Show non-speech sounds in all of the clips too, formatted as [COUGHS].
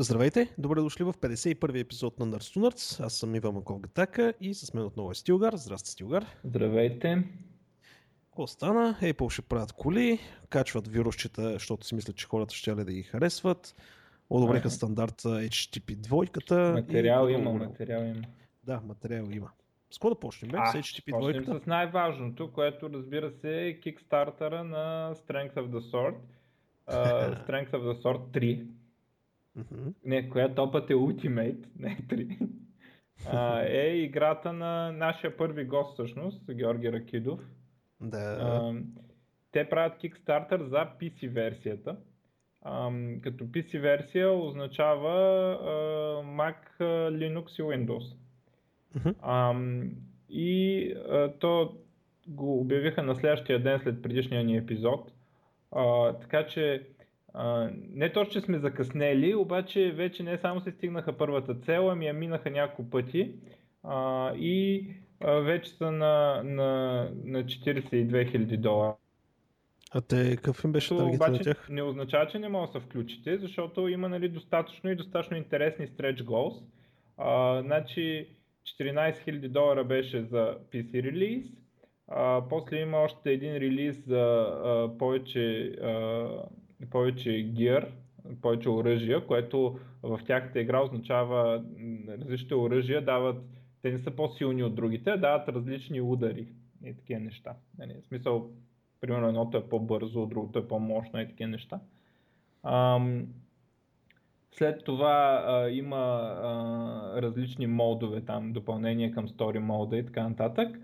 Здравейте, добре дошли в 51-и епизод на Nerds. Аз съм Ива Маков Гатака и с мен отново е Стилгар. Здрасти, Стилгар. Здравейте. Какво стана? Apple ще правят коли, качват вирусчета, защото си мислят, че хората ще да ги харесват. Одобриха стандарта HTTP 2. Материал и... има, материал има. Да, материал има. С какво да почнем? А, с HTTP 2? с най-важното, което разбира се е Kickstarter на Strength of the Sword. Uh, [LAUGHS] Strength of the Sword 3 Mm-hmm. Не, коя топът е Ultimate, [LAUGHS] не 3. а, е играта на нашия първи гост всъщност, Георги Ракидов. Да. А, те правят Kickstarter за PC версията. А, като PC версия означава а, Mac, Linux и Windows. Mm-hmm. А, и а, то го обявиха на следващия ден след предишния ни епизод. А, така че а, не точно, че сме закъснели, обаче вече не само се стигнаха първата цел, ами я минаха няколко пъти а, и а, вече са на, на, на 42 000 долара. А те какъв им беше таргета на тях? Не означава, че не може да се включите, защото има нали, достатъчно и достатъчно интересни stretch goals. А, значи 14 000 долара беше за PC релиз, а, после има още един релиз за а, повече а, повече гир, повече оръжия, което в тяхната игра означава различните оръжия дават, те не са по-силни от другите, дават различни удари и такива неща. Нали, в смисъл, примерно едното е по-бързо, другото е по-мощно и такива неща. Ам, след това а, има а, различни модове, там допълнение към story мода и така нататък.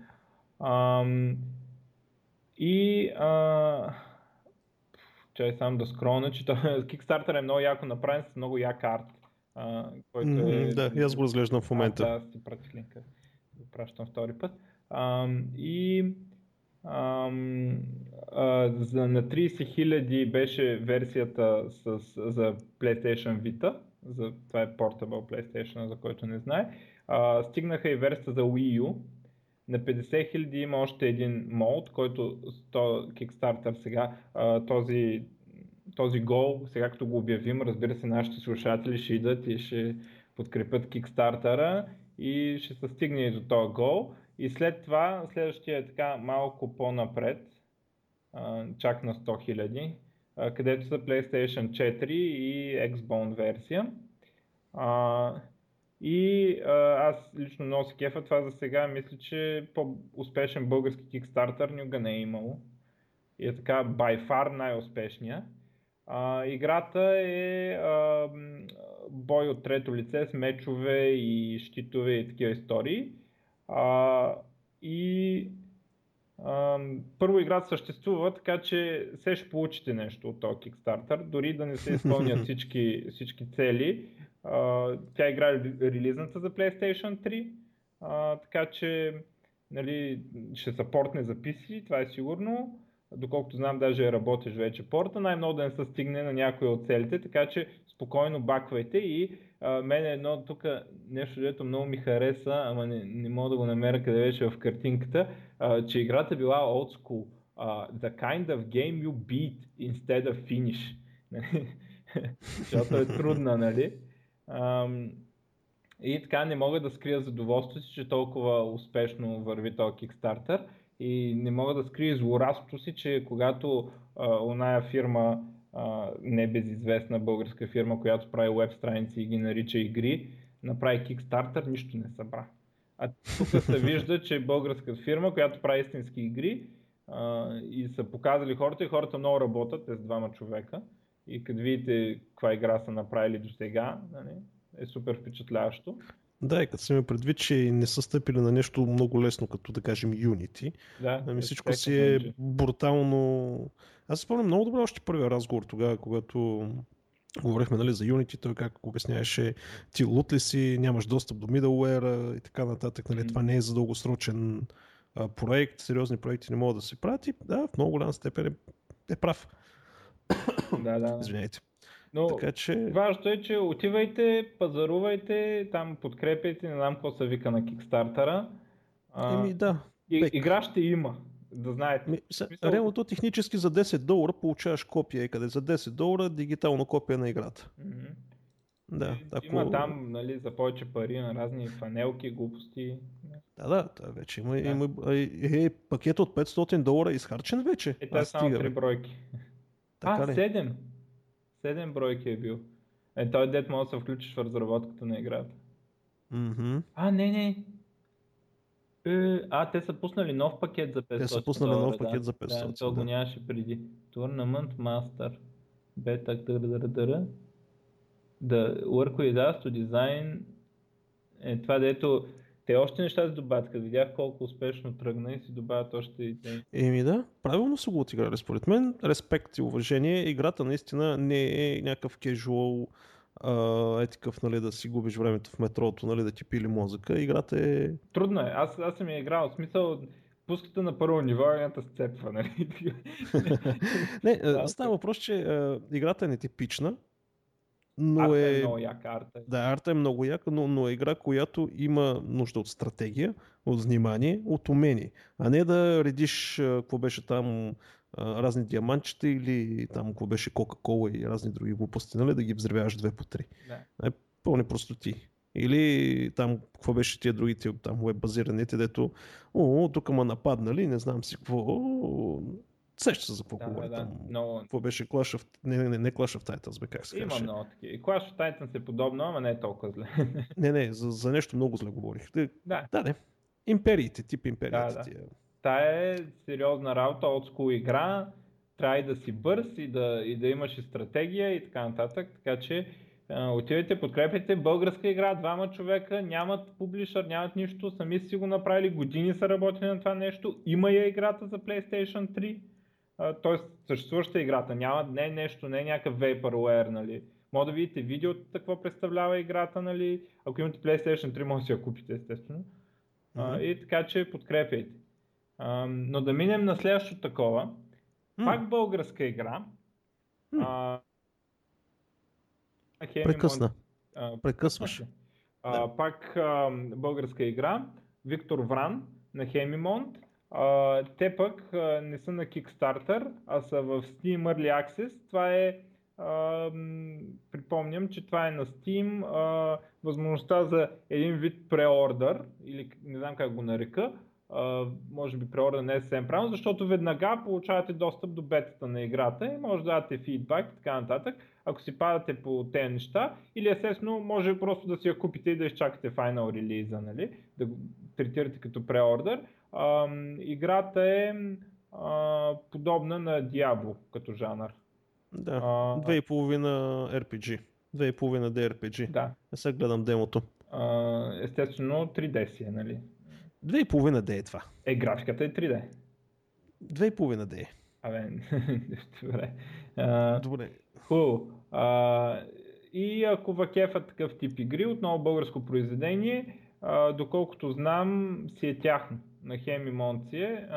Ам, и а, Чай сам да скролна, че [LAUGHS] Kickstarter е много яко направен с много як арт. А, който е... Да, и аз го разглеждам в момента. А, да, си пратих линка. Го пращам втори път. А, и а, а, за, на 30 000 беше версията с, за PlayStation Vita. За, това е Portable PlayStation, за който не знае. А, стигнаха и версията за Wii U. На 50 000 има още един мод, който то, Kickstarter сега, този, този гол, сега като го обявим, разбира се, нашите слушатели ще идат и ще подкрепят Kickstarter и ще се стигне до този гол. И след това, следващия е така малко по-напред, чак на 100 000, където са PlayStation 4 и Xbox версия. И а, аз лично много се кефа това за сега. Мисля, че по-успешен български Kickstarter никога не е имало. И е така by far най-успешния. А, играта е а, бой от трето лице с мечове и щитове и такива истории. А, и а, първо играта съществува, така че все ще получите нещо от този Kickstarter, дори да не се изпълнят [LAUGHS] всички, всички цели тя играе релизната за PlayStation 3, а, така че нали, ще съпортне за PC, това е сигурно. Доколкото знам, даже работиш вече порта, най-много да не се стигне на някои от целите, така че спокойно баквайте и а, мен едно тук нещо, което много ми хареса, ама не, не мога да го намеря къде беше в картинката, а, че играта била old school. Uh, the kind of game you beat instead of finish. [LAUGHS] Защото е трудна, нали? И така не мога да скрия задоволството си, че толкова успешно върви този Kickstarter и не мога да скрия злорадството си, че когато оная фирма, а, не безизвестна българска фирма, която прави веб страници и ги нарича игри, направи Kickstarter, нищо не събра. А тук се вижда, че българска фирма, която прави истински игри а, и са показали хората и хората много работят, те двама човека и като видите каква игра са направили до сега, нали, е супер впечатляващо. Да, и като се ми предвид, че не са стъпили на нещо много лесно, като да кажем Unity. Да, ами всичко си е брутално... Аз спомням много добре още първия разговор тогава, когато говорихме нали, за Unity, той как обясняваше ти лут ли си, нямаш достъп до middleware и така нататък. Нали, mm-hmm. Това не е за дългосрочен проект, сериозни проекти не могат да се правят и да, в много голяма степен е, е прав. [LAUGHS] Да, да. Извинявайте. Но така, че... важното е, че отивайте, пазарувайте, там подкрепяйте, не знам какво се вика на Кикстартера. Еми да. И, игра ще има, да знаете. Ми, са, Реално то технически за 10 долара получаваш копия и къде за 10 долара дигитално копия на играта. Mm-hmm. Да, ако... Има там нали, за повече пари на разни фанелки, глупости. Да, да, да вече има, да. има е, е, пакет от 500 долара изхарчен вече. Е, те само 3 бройки. Така а, ли? 7. 7 бройки е бил. Е, той дет може да се включиш в разработката на играта. Mm-hmm. А, не, не. Е, а, те са пуснали нов пакет за 500 Те са пуснали долара, нов пакет да. за 500. Да, то го да. нямаше преди. Tournament Master. Beta, дъра, Да, work with us to design. Е, това дето те още неща се добавят, като видях колко успешно тръгна и си добавят още идеи. Еми да, правилно са го отиграли според мен. Респект и уважение. Играта наистина не е някакъв кежуал е такъв, нали, да си губиш времето в метрото, нали, да ти пили мозъка. Играта е... Трудно е. Аз, аз съм я играл. В смисъл, пускате на първо ниво и едната сцепва, нали? [LAUGHS] не, [LAUGHS] става въпрос, че а, играта е нетипична, но арта е... е много яка арта. Да, арта е много яка, но, но е игра, която има нужда от стратегия, от внимание, от умение, а не да редиш какво беше там разни диамантчета или там какво беше Кока-Кола и разни други глупости, нали, да ги взривяваш две по три. Да. Е, пълни простоти. Или там, какво беше тия другите там веб базираните, дето, о, тук ма нападнали, не знам си какво, Сеща се за какво да, говоря да, там. Много... Какво беше Clash of... Не, не, не, не Clash of Titans, бе, как се Има много такива. И Clash of Titans е подобно, ама не е толкова зле. [LAUGHS] Не, не, за, за нещо много зле говорих. Да, да. да, не. Империите, тип империите. Да, да. Тия. Та е сериозна работа, от игра, трябва и да си бърз и да, и да имаш и стратегия и така нататък, така че отивайте, подкрепяйте българска игра, двама човека, нямат публишър, нямат нищо, сами си го направили, години са работили на това нещо, има я играта за PlayStation 3, т.е. съществуваща играта, няма, не е нещо, не е някакъв vaporware, нали. Може да видите видеото какво представлява играта, нали. Ако имате PlayStation 3, може да си я купите, естествено. Mm-hmm. А, и така че подкрепяйте. А, но да минем на следващото такова. Mm. Пак българска игра. Mm. А, Прекъсна. А, Прекъсваш. А. Пак а, българска игра. Виктор Вран на Хемимонт. Те пък не са на Kickstarter, а са в Steam Early Access. Това е, припомням, че това е на Steam възможността за един вид преордър, или не знам как го нарека, може би преордър не е съвсем правилно, защото веднага получавате достъп до бетата на играта и може да дадете фидбак и така нататък, ако си падате по тези неща, или естествено може просто да си я купите и да изчакате final релиза, нали? да го третирате като преордър. А, играта е а, подобна на Diablo като жанр. Да, а, две и половина RPG. Две и половина DRPG. Да. Сега гледам демото. А, естествено 3D си е, нали? Две и половина D е това. Е, графиката е 3D. Две и половина D е. Абе, [LAUGHS] добре. А, Добре. Хубаво. И ако вакефа такъв тип игри, отново българско произведение, а, доколкото знам, си е тяхно на Хеми Монция.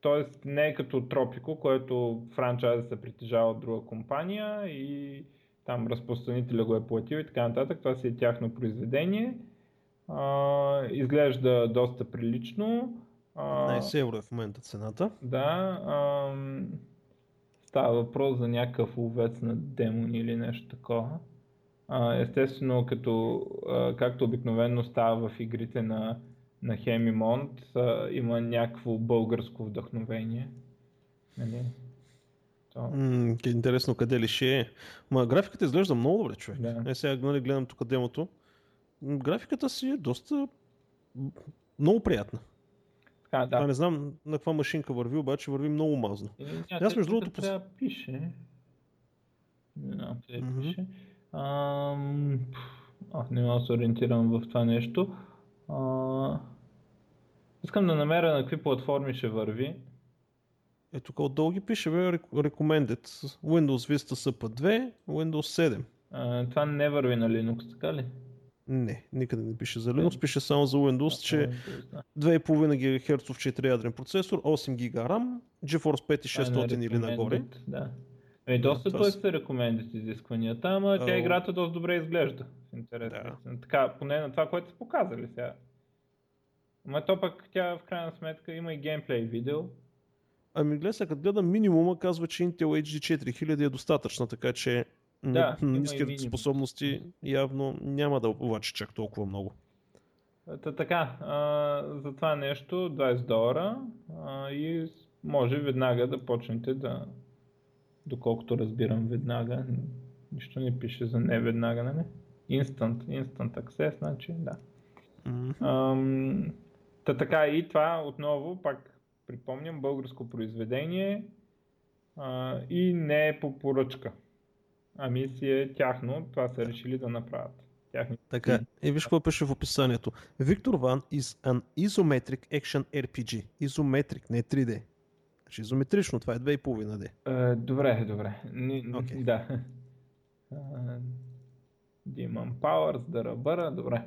Тоест не е като Тропико, което франчайза се притежава от друга компания и там разпространителя го е платил и така нататък. Това си е тяхно произведение. А, изглежда доста прилично. 15 евро е в момента цената. Да. А, става въпрос за някакъв овец на демони или нещо такова. А, естествено, като, а, както обикновено става в игрите на, на Хемимонт, а, има някакво българско вдъхновение. Нали? То... М- интересно къде ли ще е. Ма графиката изглежда много добре, човек. Да. Е, сега нали, гледам тук демото. Графиката си е доста много приятна. Така, да. Това не знам на каква машинка върви, обаче върви много мазно. И, Аз между другото... Да пише. Не знам къде Мгм. пише. Ам... А, не мога да се ориентирам в това нещо. А... Искам да намеря на какви платформи ще върви. Е, тук отдолу ги пише, бе, rec- recommended. Windows Vista SP2, Windows 7. А, това не върви на Linux, така ли? Не, никъде не пише за Linux, пише само за Windows, че А, 2,5 ГГц 4-ядрен процесор, 8 ГБ RAM, GeForce 5600 или нагоре. Да. Е, доста това той са recommended изискванията, ама тя играта доста добре изглежда. Интересно. Така, поне на това, което са показали сега. Ама то пък тя в крайна сметка има и геймплей видео. Ами гледай сега, като гледам минимума, казва, че Intel HD 4000 е достатъчна, така че Да, има и ниските минимум. способности явно няма да обаче чак толкова много. Та, така, а, за това нещо 20 долара а, и може веднага да почнете да, доколкото разбирам веднага, нищо не пише за не веднага, нали? Instant, instant access, значи да. Мгм. Ам, та така и това отново, пак припомням, българско произведение а, и не е по поръчка. Ами си е тяхно, това са решили да направят. Тяхни. Така, и виж какво пише в описанието. Victor One is an isometric action RPG. Isometric, не 3D. Значи изометрично, това е 2,5D. Е, добре, добре. Ни, Окей. Да. [LAUGHS] А, Demon Powers, да ръбъра, добре.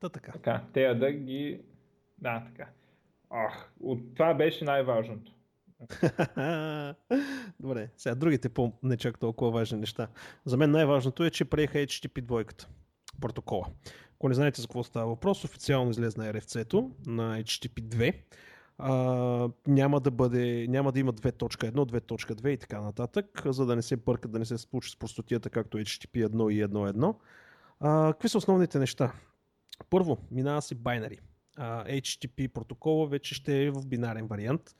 Та така. Така, те да ги... Да, така. Ах, от това беше най-важното. [LAUGHS] Добре, сега другите по не чак толкова важни неща. За мен най-важното е, че приеха HTTP двойката протокола. Ако не знаете за какво става въпрос, официално излезна RFC-то на HTTP 2. А, няма да бъде, няма да има 2.1, 2.2 и така нататък, за да не се бъркат, да не се случи с простотията, както HTTP 1 и 1.1. А, какви са основните неща? Първо, минава се binary. HTTP протокола вече ще е в бинарен вариант,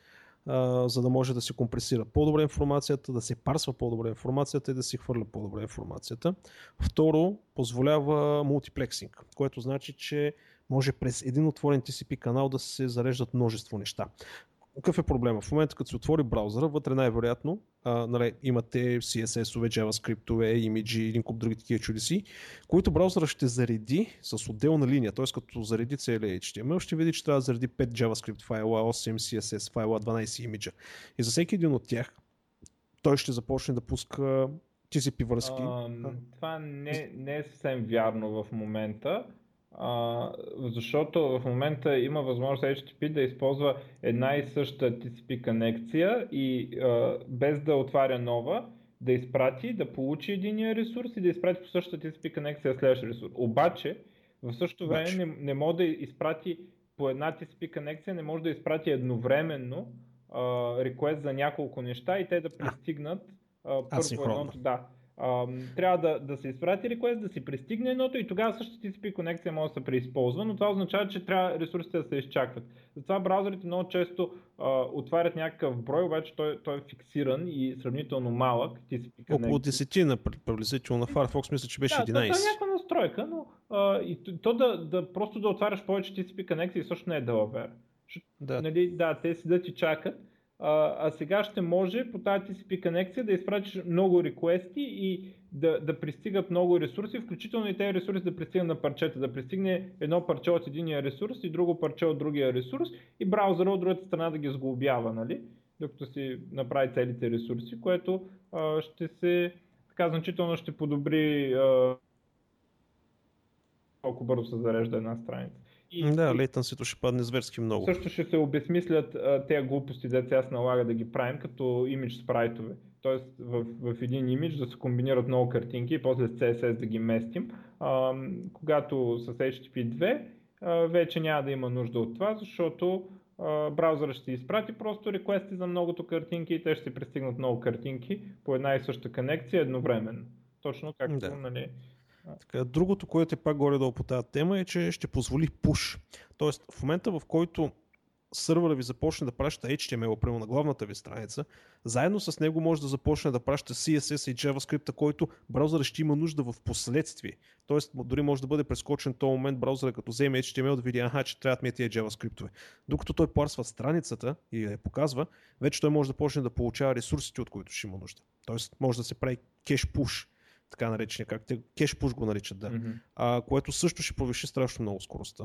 за да може да се компресира по-добре информацията, да се парсва по-добре информацията и да се хвърля по-добре информацията. Второ, позволява мултиплексинг, което значи, че може през един отворен TCP канал да се зареждат множество неща. Какъв е проблема? В момента, като се отвори браузъра, вътре най-вероятно а, нали, имате CSS-ове, JavaScript-ове, имиджи един куп други такива чудеси, които браузъра ще зареди с отделна линия, т.е. като зареди целият HTML, ще види, че трябва да зареди 5 JavaScript файла, 8 CSS файла, 12 имиджа. И за всеки един от тях той ще започне да пуска TCP връзки. Ам, това не, не е съвсем вярно в момента, а, защото в момента има възможност HTTP да използва една и съща TCP конекция и а, без да отваря нова, да изпрати, да получи единия ресурс и да изпрати по същата TCP конекция следващия ресурс. Обаче, в същото време Обаче. не, не може да изпрати по една TCP конекция, не може да изпрати едновременно request за няколко неща и те да пристигнат а, първо едното, да. Трябва да, да се изпрати request, да си пристигне едното и тогава същата TCP конекция може да се преизползва, но това означава, че трябва ресурсите да се изчакват. Затова браузърите много често а, отварят някакъв брой, обаче той, той е фиксиран и сравнително малък TCP конекция. Около 10 на приблизително на Firefox мисля, че беше да, 11. това е някаква настройка, но а, и то, то да, да, просто да отваряш повече TCP конекции също не е Delaware. Да. Нали, да, те си да ти чакат. А, а сега ще може по тази TCP конекция да изпратиш много реквести и да, да пристигат много ресурси, включително и тези ресурси да пристигнат на парчета, да пристигне едно парче от единия ресурс и друго парче от другия ресурс и браузъра от другата страна да ги сглобява, нали? докато си направи целите ресурси, което а, ще се така значително ще подобри а, колко бързо се зарежда една страница. И, Да, лейтенсито ще падне зверски много. също ще се обесмислят тези глупости, де сега се налага да ги правим като имидж спрайтове. Тоест в, в един имидж да се комбинират много картинки и после с CSS да ги местим. А, когато с HTTP 2 а, вече няма да има нужда от това, защото браузъра ще изпрати просто реквести за многото картинки и те ще пристигнат много картинки по една и съща конекция едновременно. Точно както Да. нали, Така, другото, което е пак горе-долу по тази тема е, че ще позволи push. Тоест, в момента в който сървъра ви започне да праща HTML, прямо на главната ви страница, заедно с него може да започне да праща CSS и JavaScript, който браузъра ще има нужда в последствие. Тоест, дори може да бъде прескочен този момент браузъра, като вземе HTML да види, аха, че трябват ми тия JavaScript-ове. Докато той парсва страницата и я показва, вече той може да почне да получава ресурсите, от които ще има нужда. Тоест, може да се прави кеш push, така наречения, как те кеш push го наричат, да мгм. а, което също ще повиши страшно много скоростта.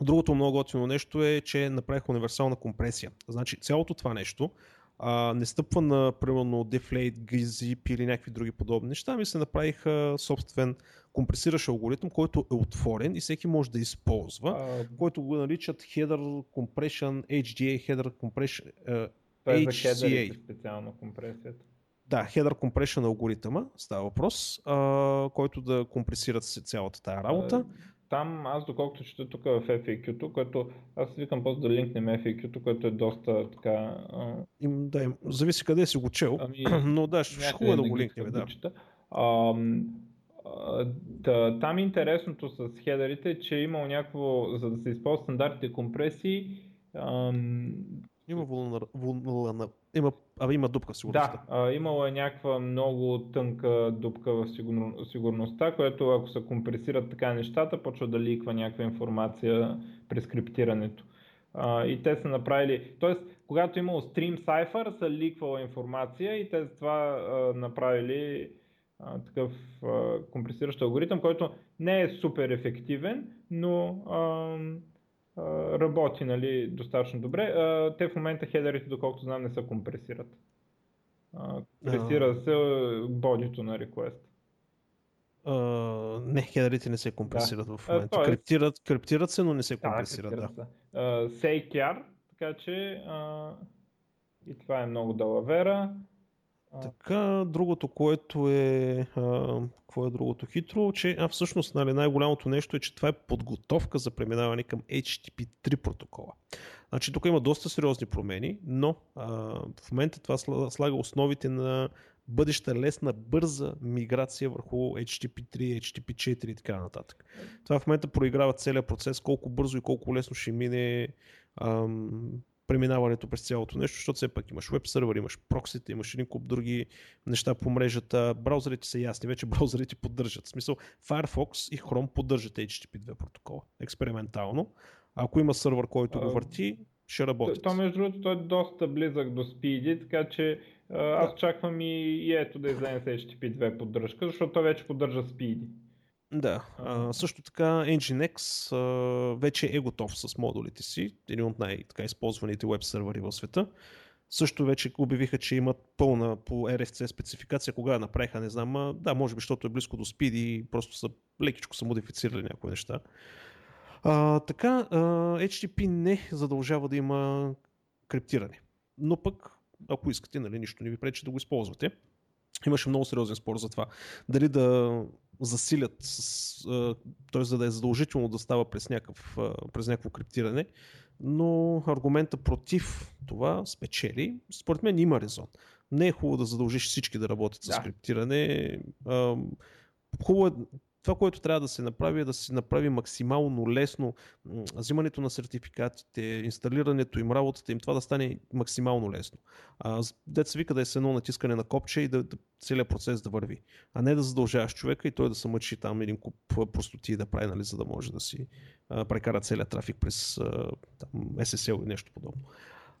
Другото много готино нещо е, че направих универсална компресия. Значи цялото това нещо а, не стъпва на, примерно, Deflate, Gzip или някакви други подобни неща, ми се направиха собствен компресиращ алгоритъм, който е отворен и всеки може да използва, А, който го наричат Header Compression, HDA Header Compression, е, това е за HCA. хедерите специално компресията. Да, Header Compression алгоритъма става въпрос, а, който да компресира цялата тая работа. Там аз доколкото чета тук в FAQ-то, което аз викам просто да линкнем FAQ-то, което е доста така... а, Им, да, им, зависи къде си го чел, Ами, [CLEARS THROAT] но да, ще някъде хубаво е да го линкнем, да. а, там интересното с хедерите е, че е имал някакво, за да се използват стандартните компресии, ам, има вулна, вулна, има, а, има дупка в сигурността. Да, имало е някаква много тънка дупка в сигур... сигурността, което ако се компресират така нещата, почва да ликва някаква информация при скриптирането. А, и те са направили, т.е. когато имало Stream Cipher, са ликвала информация и те това а, направили а, такъв а, компресиращ алгоритъм, който не е супер ефективен, но а, работи нали, достатъчно добре. Те в момента хедерите, доколкото знам, не се компресират. Компресира се бодито на request. Uh, не, хедерите не се компресират да. в момента. Uh, криптират, криптират се, но не се компресират. Да, да. Uh, Say така че uh, и това е много далавера. Така, другото, което е, а, какво е другото хитро, че а, всъщност нали, най-голямото нещо е, че това е подготовка за преминаване към HTTP 3 протокола. Значи тук има доста сериозни промени, но а, в момента това слага основите на бъдеща лесна, бърза миграция върху HTTP 3, HTTP 4 и така нататък. Това в момента проиграва целият процес, колко бързо и колко лесно ще мине ам, преминаването през цялото нещо, защото все пак имаш веб сервер, имаш проксите, имаш един куп други неща по мрежата. Браузърите са ясни, вече [LAUGHS] браузърите поддържат. В смисъл Firefox и Chrome поддържат HTTP 2 протокола. Експериментално. Ако има сървър, който го върти, ще работи. То, между другото, той е доста близък до Speedy, така че аз да. чаквам и, и ето да излезе с HTTP 2 поддръжка, защото той вече поддържа Speedy. Да, а, също така Nginx а, вече е готов с модулите си, един от най-използваните веб сервери в света. Също вече обявиха, че имат пълна по RFC спецификация, кога я направиха, не знам, а, да, може би, защото е близко до Speed и просто са лекичко са модифицирали някои неща. А, така, а, HTTP не задължава да има криптиране. Но пък, ако искате, нали, нищо не ви пречи да го използвате. Имаше много сериозен спор за това. Дали да засилят, т.е. за да е задължително да става през, някакъв, през някакво криптиране, но аргумента против това спечели. Според мен има резон. Не е хубаво да задължиш всички да работят да. с криптиране. Хубаво е това, което трябва да се направи е да се направи максимално лесно взимането на сертификатите, инсталирането им, работата им, това да стане максимално лесно. Деца вика да е с едно натискане на копче и да, да целият процес да върви. А не да задължаваш човека и той да се мъчи там един куп простоти да прави, нали, за да може да си а, прекара целият трафик през а, там, SSL или нещо подобно.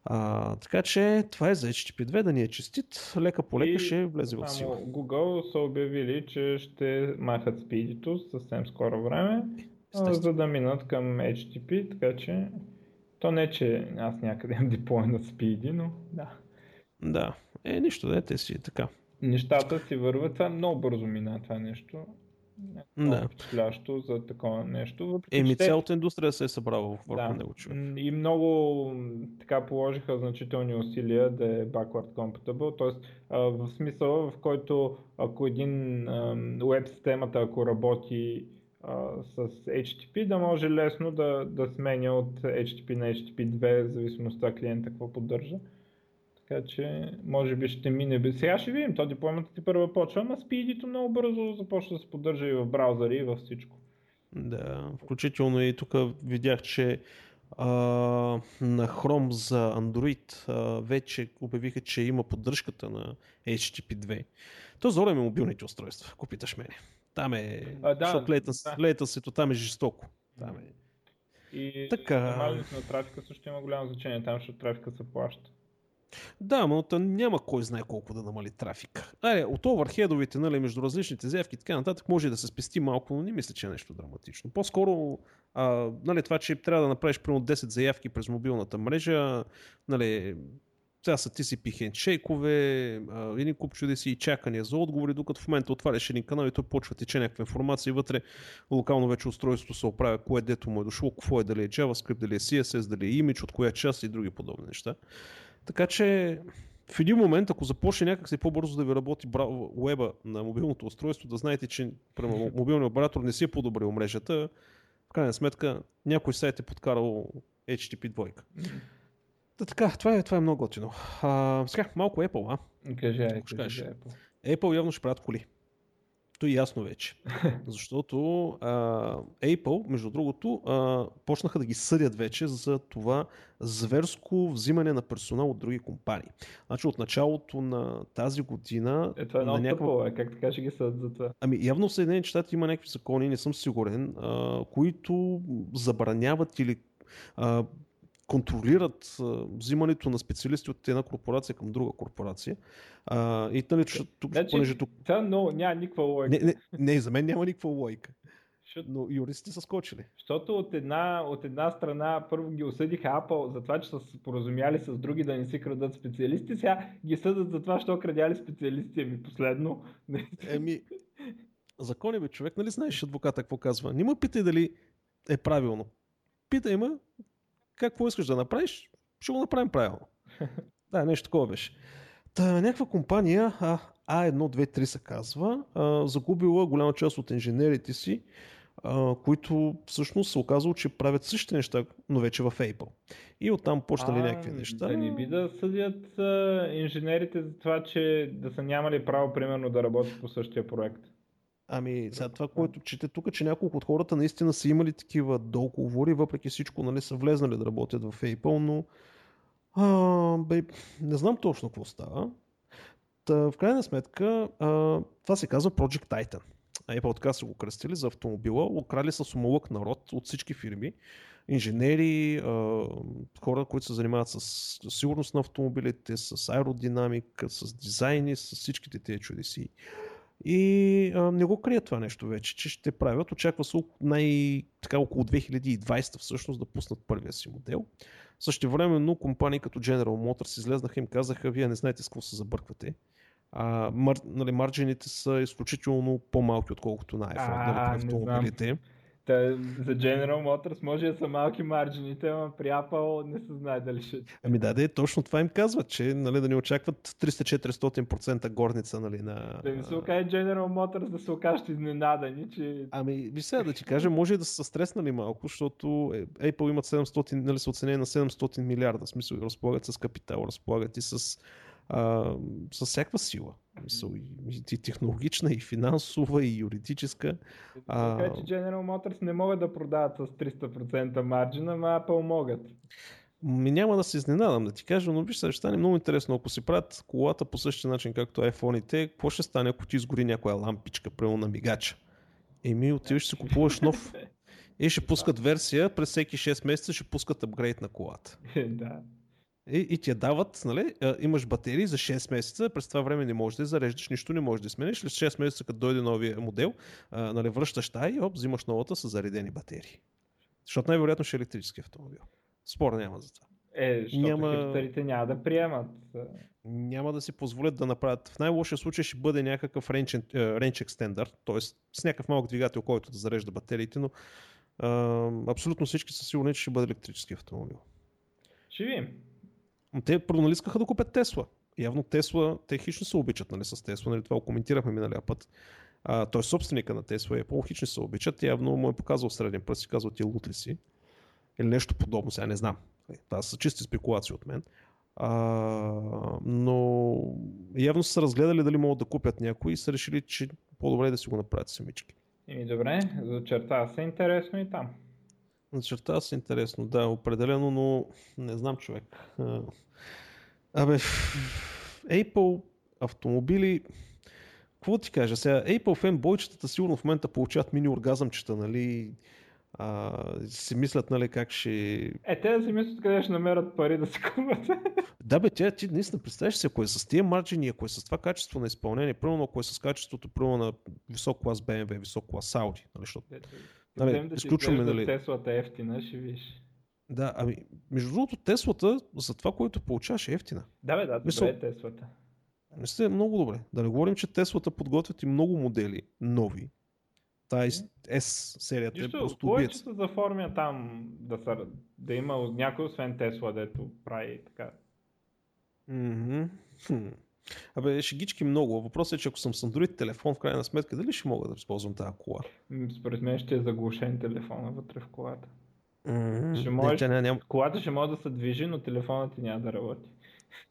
А, така че това е за HTTP2, да ни е честит. Лека по лека ще влезе в сила. Google са обявили, че ще махат спидито съвсем скоро време, за да минат към HTTP, така че то не, че аз някъде [LAUGHS] имам диплой на спиди, но да. Да, е нищо, да, те си така. Нещата си върват, това много бързо мина това нещо да. впечатлящо за такова нещо. Въпреки, Еми, те... цялата индустрия се е събрала върху да. него човек. И много така положиха значителни усилия да е backward compatible, т.е. в смисъл, в който ако един веб системата, ако работи с HTTP, да може лесно да, да сменя от HTTP на HTTP 2, в зависимост от клиента какво поддържа. Така че, може би ще мине. Сега ще видим, то дипломата ти първа почва, ама спидито много бързо започва да се поддържа и в браузъри, и във всичко. Да, включително и тук видях, че а, на Chrome за Android а, вече обявиха, че има поддръжката на HTTP 2. То зорем е мобилните устройства, ако питаш мене. Там е, а, да, защото да. там е жестоко. Там е. И така... на трафика също има голямо значение там, защото трафика се плаща. Да, но няма кой знае колко да намали трафик. Аре, от оверхедовете, нали, между различните заявки и така нататък, може да се спести малко, но не мисля, че е нещо драматично. По-скоро, а, нали, това, че трябва да направиш примерно 10 заявки през мобилната мрежа, нали, сега са TCP хендшейкове, един куп чудеси и чакания за отговори, докато в момента отваряш един канал и той почва тече някаква информация вътре локално вече устройството се оправя кое дето му е дошло, какво е, дали е JavaScript, дали е CSS, дали е image, от коя част и други подобни неща. Така че в един момент, ако започне някакси по-бързо да ви работи уеба на мобилното устройство, да знаете, че [LAUGHS] мобилният оператор не си е подобрил мрежата, в крайна сметка някой сайт е подкарал HTTP 2. Да, така, това е, това е много готино. А, сега, малко Apple, а? Кажи Apple. Apple явно ще правят коли. То е ясно вече. [LAUGHS] Защото а, Apple, между другото, а, почнаха да ги съдят вече за това зверско взимане на персонал от други компании. Значи от началото на тази година... Е, това е много някаква... тъпо, е. как така ще ги съдят за това? Ами явно в Съединените щати има някакви закони, не съм сигурен, а, които забраняват или а, контролират взимането на специалисти от една корпорация към друга корпорация. А, и нали, тук, значи, понеже тук... Това но, няма никаква логика. Не, не, не, за мен няма никаква логика. Но юристите са скочили. Защото от една, от една страна първо ги осъдиха Apple за това, че са споразумяли с други да не си крадат специалисти, сега ги съдат за това, що крадяли специалисти. Ами последно. Еми, закони бе, човек, нали знаеш адвоката какво казва? Не ме питай дали е правилно. Питай ме какво искаш да направиш, ще го направим правилно. [LAUGHS] да, нещо такова беше. Та, някаква компания, а, A123 се казва, а, загубила голяма част от инженерите си, а, които всъщност се оказало, че правят същите неща, но вече в Apple. И оттам почнали а, някакви неща. Да не би да съдят а, инженерите за това, че да са нямали право, примерно, да работят по същия проект. Ами, сега това, което чете тук, че няколко от хората наистина са имали такива договори, въпреки всичко, нали, са влезнали да работят в Apple, но а, бе, не знам точно какво става. Та, в крайна сметка, а, това се казва Project Titan. Apple така са го кръстили за автомобила, украли с умълък народ от всички фирми, инженери, хора, които се занимават с сигурност на автомобилите, с аеродинамика, с дизайни, с всичките тези чудеси. И а, не го крият това нещо вече, че ще правят. Очаква се най- така около 2020 всъщност да пуснат първия си модел. Също времено компании като General Motors излезнаха и им казаха, вие не знаете с какво се забърквате. А, мар, нали, марджините са изключително по-малки, отколкото на iPhone, нали, а, нали, автомобилите. Та, за General Motors може да са малки марджините, ама при Apple не се знае дали ще... Ами да, да, точно това им казват, че нали, да не очакват 300-400% горница нали, на... Да не се окаже General Motors да се окажат изненадани, че... Ами, виж сега да ти кажа, може и да са стреснали малко, защото Apple имат 700, нали, са оценени на 700 милиарда, в смисъл разполагат с капитал, разполагат и с а, с всякаква сила. И, и технологична, и финансова, и юридическа. А... Така че General Motors не могат да продават с 300% марджина, ама Apple могат. Ми няма да се изненадам да ти кажа, но виж, ще стане много интересно. Ако си правят колата по същия начин, както iPhone-ите, какво ще стане, ако ти изгори някоя лампичка, прямо на мигача? Еми, отиваш си купуваш нов. И [LAUGHS] ще пускат версия, през всеки 6 месеца ще пускат апгрейд на колата. [LAUGHS] да. И, и ти я дават, нали, имаш батерии за 6 месеца, през това време не можеш да зареждаш, нищо не можеш да смениш. След 6 месеца, като дойде новия модел, нали, връщаш тая и оп, взимаш новата с заредени батерии. Защото най-вероятно ще е електрически автомобил. Спор няма за това. Е, защото няма... хипстерите няма да приемат. Няма да си позволят да направят. В най-лошия случай ще бъде някакъв range, range extender, т.е. с някакъв малък двигател, който да зарежда батериите, но а, абсолютно всички са сигурни, че ще бъде електрически автомобил. Ще видим. Те първо искаха да купят Тесла. Явно Тесла, те хищно се обичат нали, с Тесла, нали, това го коментирахме миналия път. А, той е собственика на Тесла и по-хищни се обичат. Явно му е показал среден пръст и казва ти лут ли си. Или нещо подобно, сега не знам. Това са чисти спекулации от мен. А, но явно са разгледали дали могат да купят някой и са решили, че по-добре е да си го направят самички. Еми добре, зачертава се интересно и там. Зачертава се интересно, да, определено, но не знам човек. Абе, Apple автомобили, какво ти кажа сега, Apple фенбойчетата сигурно в момента получават мини оргазъмчета, нали, а, си мислят, нали, как ще... Е, те да си мислят къде ще намерят пари да се купат. да, бе, тя, ти наистина представяш си, ако е с тия марджини, ако е с това качество на изпълнение, примерно ако е с качеството, примерно на висок клас BMW, висок клас Audi, нали, защото... Нали, да изключваме, нали... Теслата е ефтина, ще виж. Да, ами, между другото, Теслата за това, което получаваш е ефтина. Да, бе, да, Мисъл... е Теслата. Мисля, е много добре. Да не говорим, че Теслата подготвят и много модели нови. Та S серията Нищо, е просто убиец. се заформя там да, са, да има някой освен Тесла, дето прави така. Mm-hmm. Абе, шегички много. Въпросът е, че ако съм с Android телефон, в крайна сметка, дали ще мога да използвам тази кола? Според мен ще е заглушен телефона вътре в колата. Mm-hmm. Ще можеш, не, няма... Колата ще може да се движи, но телефонът ти няма да работи.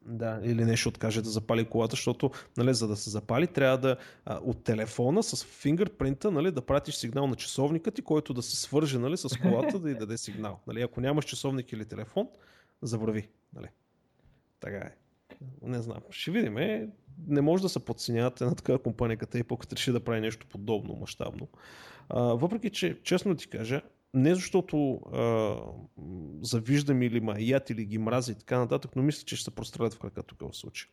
Да, или нещо откаже да запали колата, защото нали, за да се запали трябва да а, от телефона с фингърпринта нали, да пратиш сигнал на часовника ти, който да се свърже нали, с колата да й даде сигнал. Нали, ако нямаш часовник или телефон, забрави. Нали. Така е. Не знам. Ще видим. Е, не може да се подценяват една такава компания като Apple, като реши да прави нещо подобно, мащабно. въпреки, че, честно ти кажа, не защото а, завиждам или маят или ги мрази и така нататък, но мисля, че ще се прострелят в крака тук в случай.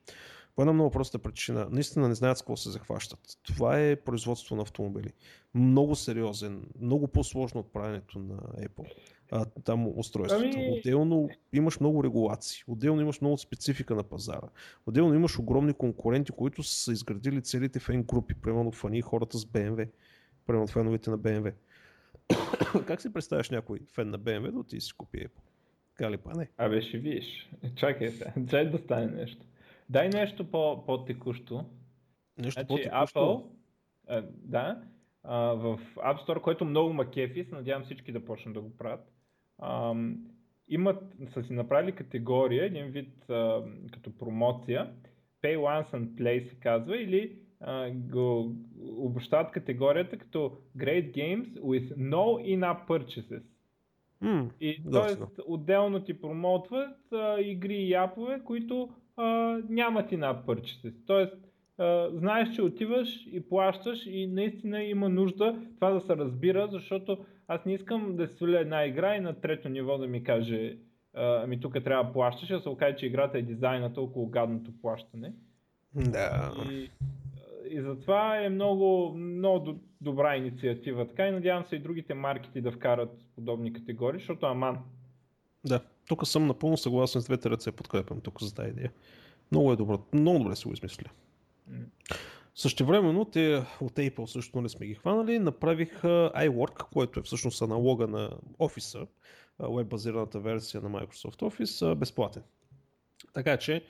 По една много проста причина. Наистина не знаят с какво се захващат. Това е производство на автомобили. Много сериозен, много по-сложно от правенето на Apple. А, там устройството. Ами... Отделно имаш много регулации. Отделно имаш много специфика на пазара. Отделно имаш огромни конкуренти, които са изградили целите фен групи. Примерно фани хората с BMW. Примерно феновете на BMW [COUGHS] как си представяш някой фен на BMW да отиде си купи Apple? Кали па не? Абе ще видиш. Чакай се. Дай да стане нещо. Дай нещо по- по-текущо. Нещо значи, по-текущо? Apple, а, да, а, в App Store, който много макефи, се надявам всички да почнат да го правят. А, имат, са си направили категория, един вид а, като промоция, Pay Once and Play се казва, или го обощават категорията като Great Games with No In-App Purchases. Mm, и т.е. отделно ти промотват а, игри и апове, които а, нямат in-app purchases. Тоест, а, знаеш, че отиваш и плащаш и наистина има нужда това да се разбира, защото аз не искам да сваля една игра и на трето ниво да ми каже ами тук трябва да плащаш, да се окаже, че играта е дизайната около гадното плащане. Да. И, и затова е много, много добра инициатива. Така и надявам се и другите маркети да вкарат подобни категории, защото аман. Да, тук съм напълно съгласен с двете ръце, подкрепям тук за тази идея. Много е добро, много добре се го измисля. Също времено те от Apple също не нали, сме ги хванали, направиха iWork, което е всъщност аналога на Office, веб базираната версия на Microsoft Office, безплатен. Така че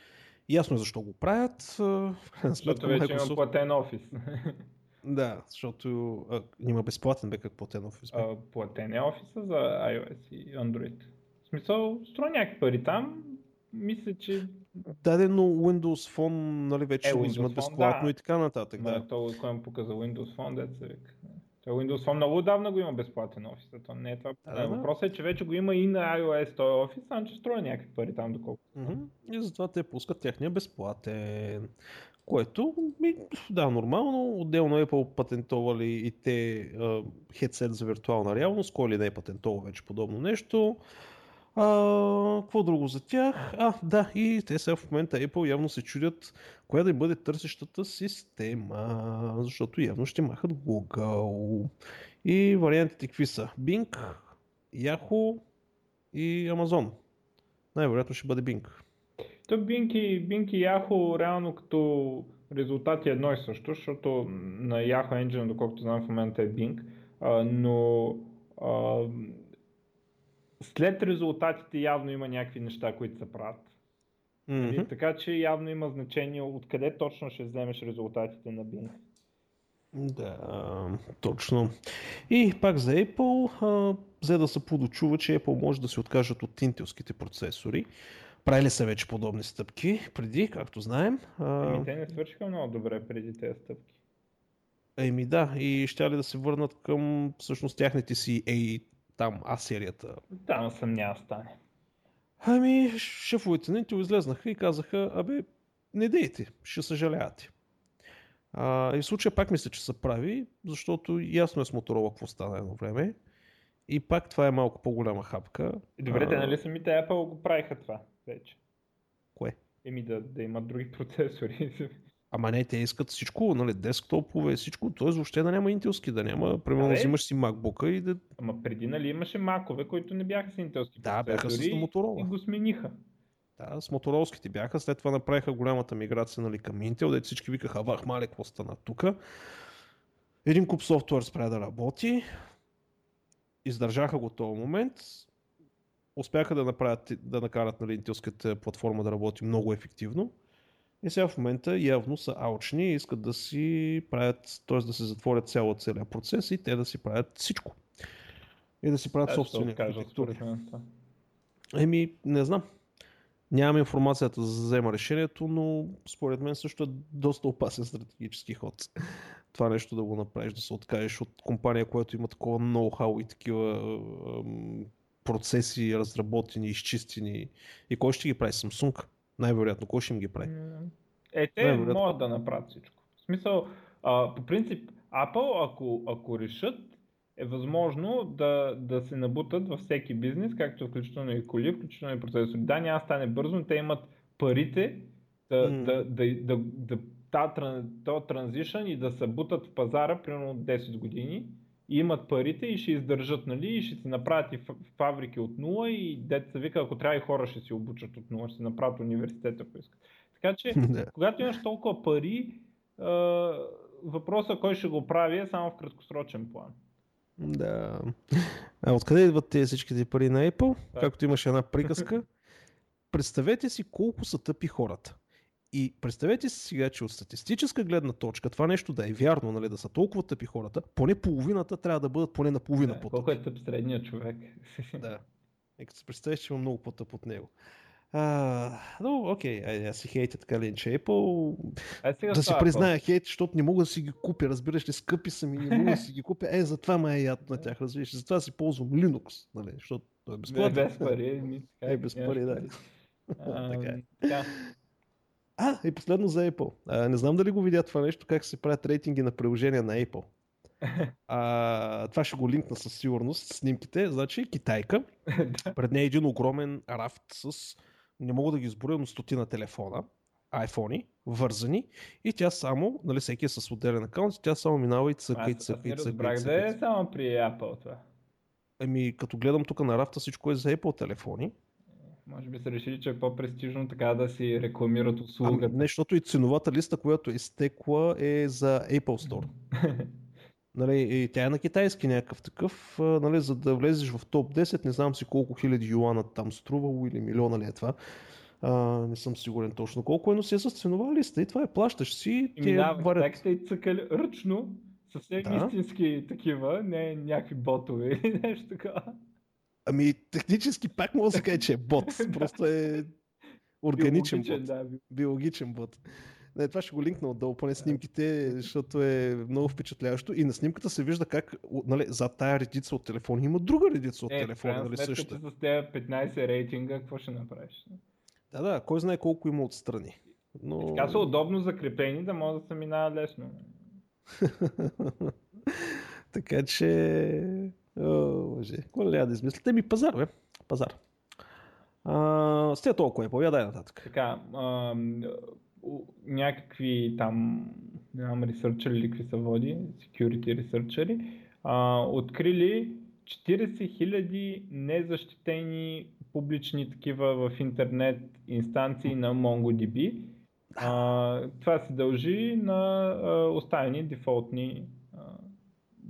Ясно е защо го правят. В крайна сметка, вече Microsoft... има платен офис. [LAUGHS] Да, защото а, има безплатен бе как платен офис. А, платен е офиса за iOS и Android. В смисъл, струва някакви пари там. Мисля, че... Да, но Windows Phone нали, вече е, го взимат безплатно да. и така нататък. Да, да. то, кой му показа Windows Phone, деца вика. То Windows Phone много отдавна го има безплатен офис. То не е това. Да, Въпросът е, че вече го има и на iOS този офис, само че строя някакви пари там доколко. Mm-hmm. И затова те пускат техния безплатен. Което, да, нормално. Отделно е патентовали и те хедсет за виртуална реалност, кой ли не е патентовал вече подобно нещо. А, какво друго за тях? А, да, и те сега в момента Apple явно се чудят коя да бъде търсещата система, защото явно ще махат Google. И вариантите какви са? Bing, Yahoo и Amazon. Най-вероятно ще бъде Bing. То Bing и, Bing и Yahoo реално като резултат е едно и също, защото на Yahoo Engine, доколкото знам в момента е Bing, а, но а, след резултатите явно има някакви неща, които се правят. Mm-hmm. Така че явно има значение откъде точно ще вземеш резултатите на Bing. Да, точно. И пак за Apple, а, взе да се подочува, че Apple може да се откажат от интелските процесори. Правили са вече подобни стъпки преди, както знаем. Ами те не свършиха много добре преди тези стъпки. Еми да, и ще ли да се върнат към всъщност тяхните си A там А серията. Там съм няма стане. Ами, шефовете на Intel излезнаха и казаха, абе, не дейте, ще съжалявате. А, и в случая пак мисля, че са прави, защото ясно е с Motorola какво стана едно време. И пак това е малко по-голяма хапка. Добре, те нали самите Apple го правиха това вече? Кое? Еми да, да имат други процесори. [LAUGHS] Ама не, те искат всичко, нали, десктопове, всичко, т.е. въобще да няма интелски, да няма, примерно взимаш си MacBook и да... Ама преди нали имаше макове, които не бяха с интелски Да, бяха с Motorola. И го смениха. Да, с моторолските бяха, след това направиха голямата миграция нали, към Intel, де всички викаха, вах, мале, какво стана тук. Един куп софтуер спря да работи, издържаха го този момент, успяха да, направят, да накарат нали, интелската платформа да работи много ефективно и сега в момента явно са аучни и искат да си правят, т.е. да се затворят цяло целият процес и те да си правят всичко. И да си правят собствени архитектури. Еми, не знам. Нямам информацията за да взема решението, но според мен също е доста опасен стратегически ход. [LAUGHS] Това нещо да го направиш, да се откажеш от компания, която има такова ноу-хау и такива процеси разработени, изчистени. И кой ще ги прави? Samsung? Най-вероятно, кой ще им ги прави? Е, те могат да направят всичко. В смисъл, а, по принцип, Apple, ако, ако решат, е възможно да, да се набутат във всеки бизнес, както включително и коли, включително и процесори. Да, няма стане бързо, но те имат парите да, mm. да, да, да, да, да то транзишън и да се бутат в пазара примерно 10 години и имат парите и ще издържат, нали, и ще си направят и фабрики от нула и деца вика, ако трябва и хора ще си обучат от нула, ще си направят университет, ако искат. Така че, [LAUGHS] когато имаш толкова пари, въпросът кой ще го прави е само в краткосрочен план. Да. А откъде идват тези всичките пари на Apple? Да. Както имаше една приказка. [LAUGHS] Представете си колко са тъпи хората. И представете си сега, че от статистическа гледна точка това нещо да е вярно, нали, да са толкова тъпи хората, поне половината трябва да бъдат поне наполовина да, по-тъпи. Колко е тъп средният човек. [LAUGHS] да. И като се представиш, че има много по-тъп от него. А, но, окей, okay, аз си хейта така ли, че Apple. А да си призная хейт, защото не мога да си ги купя, разбираш ли, скъпи са ми, не мога да си ги купя. Е, затова ме е ядно на тях, разбираш. Затова си ползвам Linux, нали, защото той е безплатен. Без пари. Е, без пари, да. [LAUGHS] така е. А, и последно за Apple. А, не знам дали го видя това нещо, как се правят рейтинги на приложения на Apple. [LAUGHS] А, това ще го линкна със сигурност, снимките. Значи китайка, [LAUGHS] пред нея е един огромен рафт с не мога да ги изборя, но стотина телефона, iPhone, вързани и тя само, нали всеки е с отделен акаунт, тя само минава и цъка и цъка и цъка. Аз да е само при Apple това. Еми, като гледам тук на рафта, всичко е за Apple телефони. Може би са решили, че е по-престижно така да си рекламират услугата. Ами, не, защото и ценовата листа, която е изтекла е за Apple Store. [LAUGHS] нали, и тя е на китайски някакъв такъв, нали, за да влезеш в топ 10, не знам си колко хиляди юана там струвало или милиона ли е това. А, не съм сигурен точно колко е, но си е с ценова листа и това е плащаш си. И минава варят... и цъкали ръчно, съвсем да. истински такива, не някакви ботове или [LAUGHS] нещо такова. Ами технически пак мога да се каже, че е бот, [LAUGHS] просто е органичен биологичен, бот. Да, биологичен бот. Не, това ще го линкна отдолу, поне снимките, защото е много впечатляващо. И на снимката се вижда как нали, за тая редица от телефони има друга редица от е, телефона. Нали, също. с тези 15 рейтинга, какво ще направиш? Да, да, кой знае колко има отстрани. Но... така са удобно закрепени, да може да се минава лесно. [LAUGHS] така че... Боже, какво ли да измислите? Ми пазар, бе. Пазар. А, с толкова е, повядай нататък. Така, а, някакви там, нямам ресърчери или какви са води, security ресърчери, открили 40 000 незащитени публични такива в интернет инстанции на MongoDB. А, това се дължи на а, оставени дефолтни,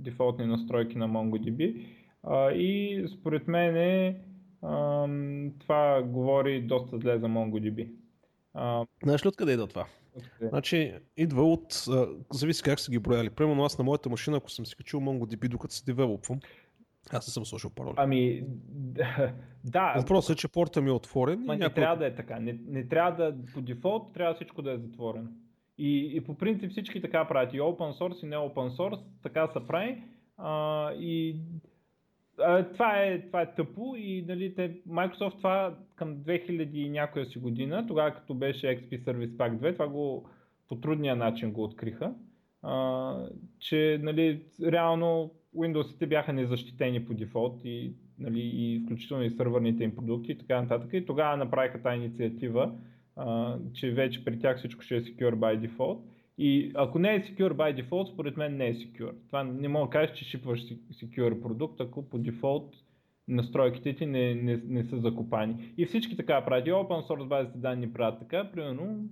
дефолтни настройки на MongoDB. А, и според мен е, а, това говори доста зле за MongoDB. А... Знаеш ли откъде идва това? Откъде? Значи, идва от, а, зависи как са ги брояли. Примерно аз на моята машина, ако съм си качил MongoDB, докато се девелопвам, аз не съм сложил пароли. Ами, [LAUGHS] да. Въпросът е, че порта ми е отворен. Ма и някой... не трябва да е така. Не, не трябва да, по дефолт трябва всичко да е затворено. И, и по принцип всички така правят. И open source и не open source, така се прави. А, и това, е, това е тъпо и нали, те, Microsoft това към 2000 и някоя си година, тогава като беше XP Service Pack 2, това го по трудния начин го откриха, а, че нали, реално Windows-ите бяха незащитени по дефолт и, нали, и включително и сървърните им продукти и така нататък. И тогава направиха тази инициатива, че вече при тях всичко ще е secure by default. И ако не е secure by default, според мен не е secure. Това не мога да кажеш, че шипваш secure продукт, ако по дефолт настройките ти не, не, не са закопани. И всички така правят. И open source базите данни правят така. Примерно,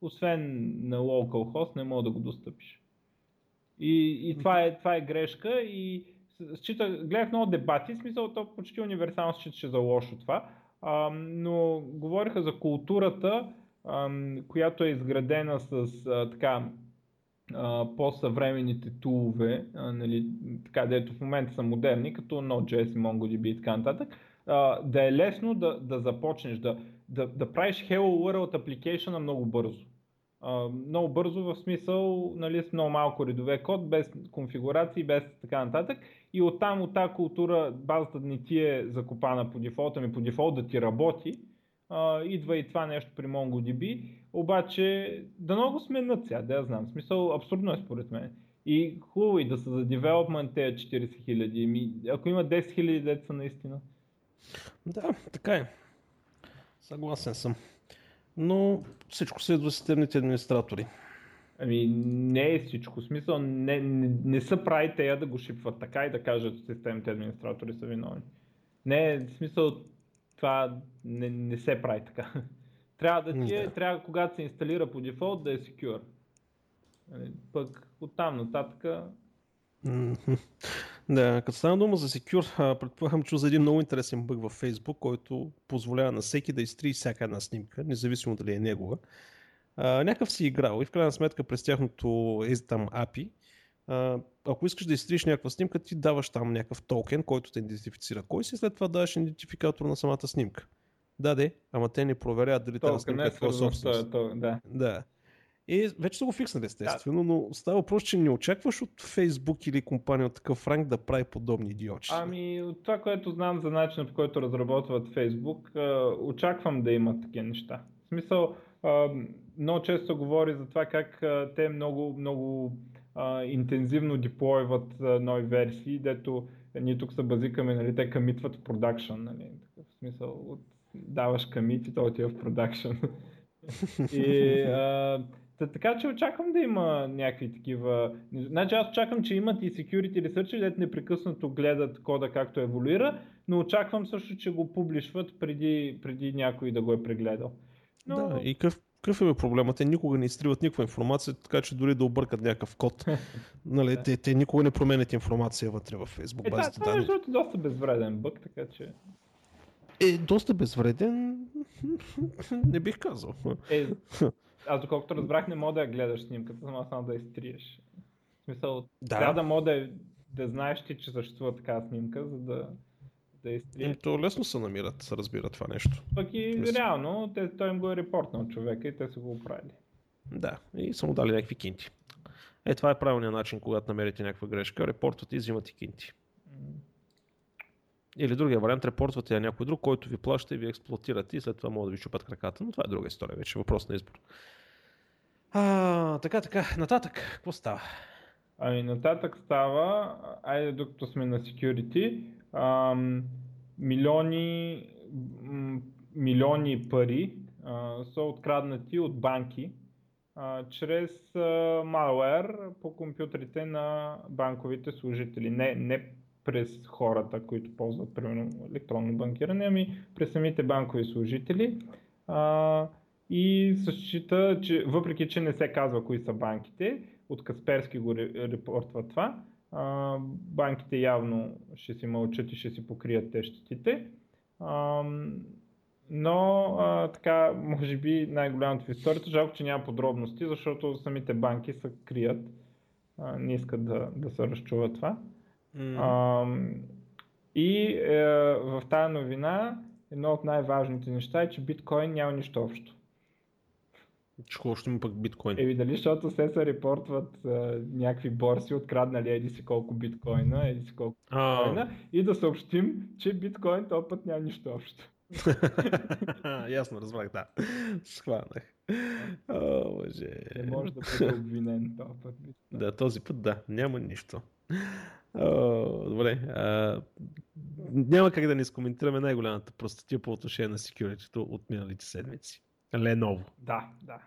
освен на localhost не мога да го достъпиш. И, и това, е, това е грешка и счита, гледах много дебати, смисъл то почти универсално считаше за лошо това, а, но говориха за културата която е изградена с а, така по-съвременните тулове, нали, така, дето в момента са модерни, като Node.js, MongoDB и така нататък, а, да е лесно да, да започнеш, да, да, да правиш Hello World application много бързо. Много бързо в смисъл нали, с много малко редове код, без конфигурации, без така нататък. И оттам от тази култура базата не ти е закопана по дефолта, ми по дефолт да ти работи. А, идва и това нещо при MongoDB, обаче да много сменят сега, да я знам. В смисъл абсурдно е според мен. И хубаво и да са за девелопмент тези 40 хиляди. Ако има 10 хиляди деца наистина. Да, така е. Съгласен съм. Но всичко се идва системните администратори. Ами не е всичко. Смисъл не, не, не са прави тея да го шипват така и да кажат системните администратори са виновни. Не, в смисъл това не, не се прави така. [LAUGHS] Трябва да ти е, да. трябва когато се инсталира по дефолт да е secure. Нали, пък оттам нататък да, като стана дума за Secure, предполагам, че за един много интересен бъг във Facebook, който позволява на всеки да изтрие всяка една снимка, независимо дали е негова. А, някакъв си играл и в крайна сметка през тяхното е, там API, а, ако искаш да изтриеш някаква снимка, ти даваш там някакъв токен, който те идентифицира кой си, след това даваш идентификатор на самата снимка. Да, де, ама те не проверяват дали тази снимка е твоя собственост. Да. да. И вече са го фикснали естествено, да. но става въпрос, че не очакваш от Фейсбук или компания от такъв ранг да прави подобни идиоти. Ами, от това, което знам за начина по който разработват Фейсбук, очаквам да имат такива неща. В смисъл, много често говори за това как те много, много интензивно деплойват нови версии, дето ние тук се базикаме, нали, те камитват в продакшн. Нали, в смисъл, от, даваш камит и то отива в продакшн. [LAUGHS] и а, Та, така че очаквам да има някакви такива. Значи аз очаквам, че имат и security research, дето непрекъснато гледат кода както еволюира, но очаквам също, че го публишват преди, преди някой да го е прегледал. Но... Да, и какъв, какъв е проблемът? Те никога не изтриват никаква информация, така че дори да объркат някакъв код, [LAUGHS] нали, те, те никога не променят информация вътре в Facebook е, базите данни. Това е доста безвреден бък, така че... Е, доста безвреден, [LAUGHS] не бих казал. Е, [LAUGHS] аз доколкото разбрах, не мога да я гледаш снимката, само само да изтриеш. В смисъл, да. трябва да мога да, да знаеш ти, че съществува такава снимка, за да, да изтриеш. То лесно се намират, се разбира това нещо. Пък и Мисля. реално, те, той им го е репортнал човека и те са го оправили. Да, и са му дали някакви кинти. Е, това е правилният начин, когато намерите някаква грешка. Репортвате и взимате кинти. Или другия вариант, репортвате я някой друг, който ви плаща и ви експлуатирате и след това могат да ви чупат краката. Но това е друга история, вече въпрос на избор. А, така, така, нататък, какво става? Ами нататък става, айде докато сме на security, ам, милиони, милиони пари а, са откраднати от банки а, чрез а, malware по компютрите на банковите служители. Не, не през хората, които ползват примерно електронно банкиране, ами през самите банкови служители. А, и се счита, че въпреки, че не се казва кои са банките, от Касперски го репортва това, а, банките явно ще си мълчат и ще си покрият те щетите. А, но а, така, може би най-голямото в историята, жалко, че няма подробности, защото самите банки се крият, а, не искат да, да се разчува това. Mm. А, и е, в тази новина едно от най-важните неща е, че биткоин няма нищо общо. Какво още има пък биткоин? Еми дали, защото се се репортват а, някакви борси, откраднали еди си колко биткоина, еди си колко биткоина и да съобщим, че биткоин този път няма нищо общо. [LAUGHS] Ясно, разбрах, да. Схванах. О, боже. Не може да бъде обвинен този път. Да, този път да, няма нищо. О, добре. А, няма как да не изкоментираме най-голямата простотия по отношение на security от миналите седмици. Леново. Да, да.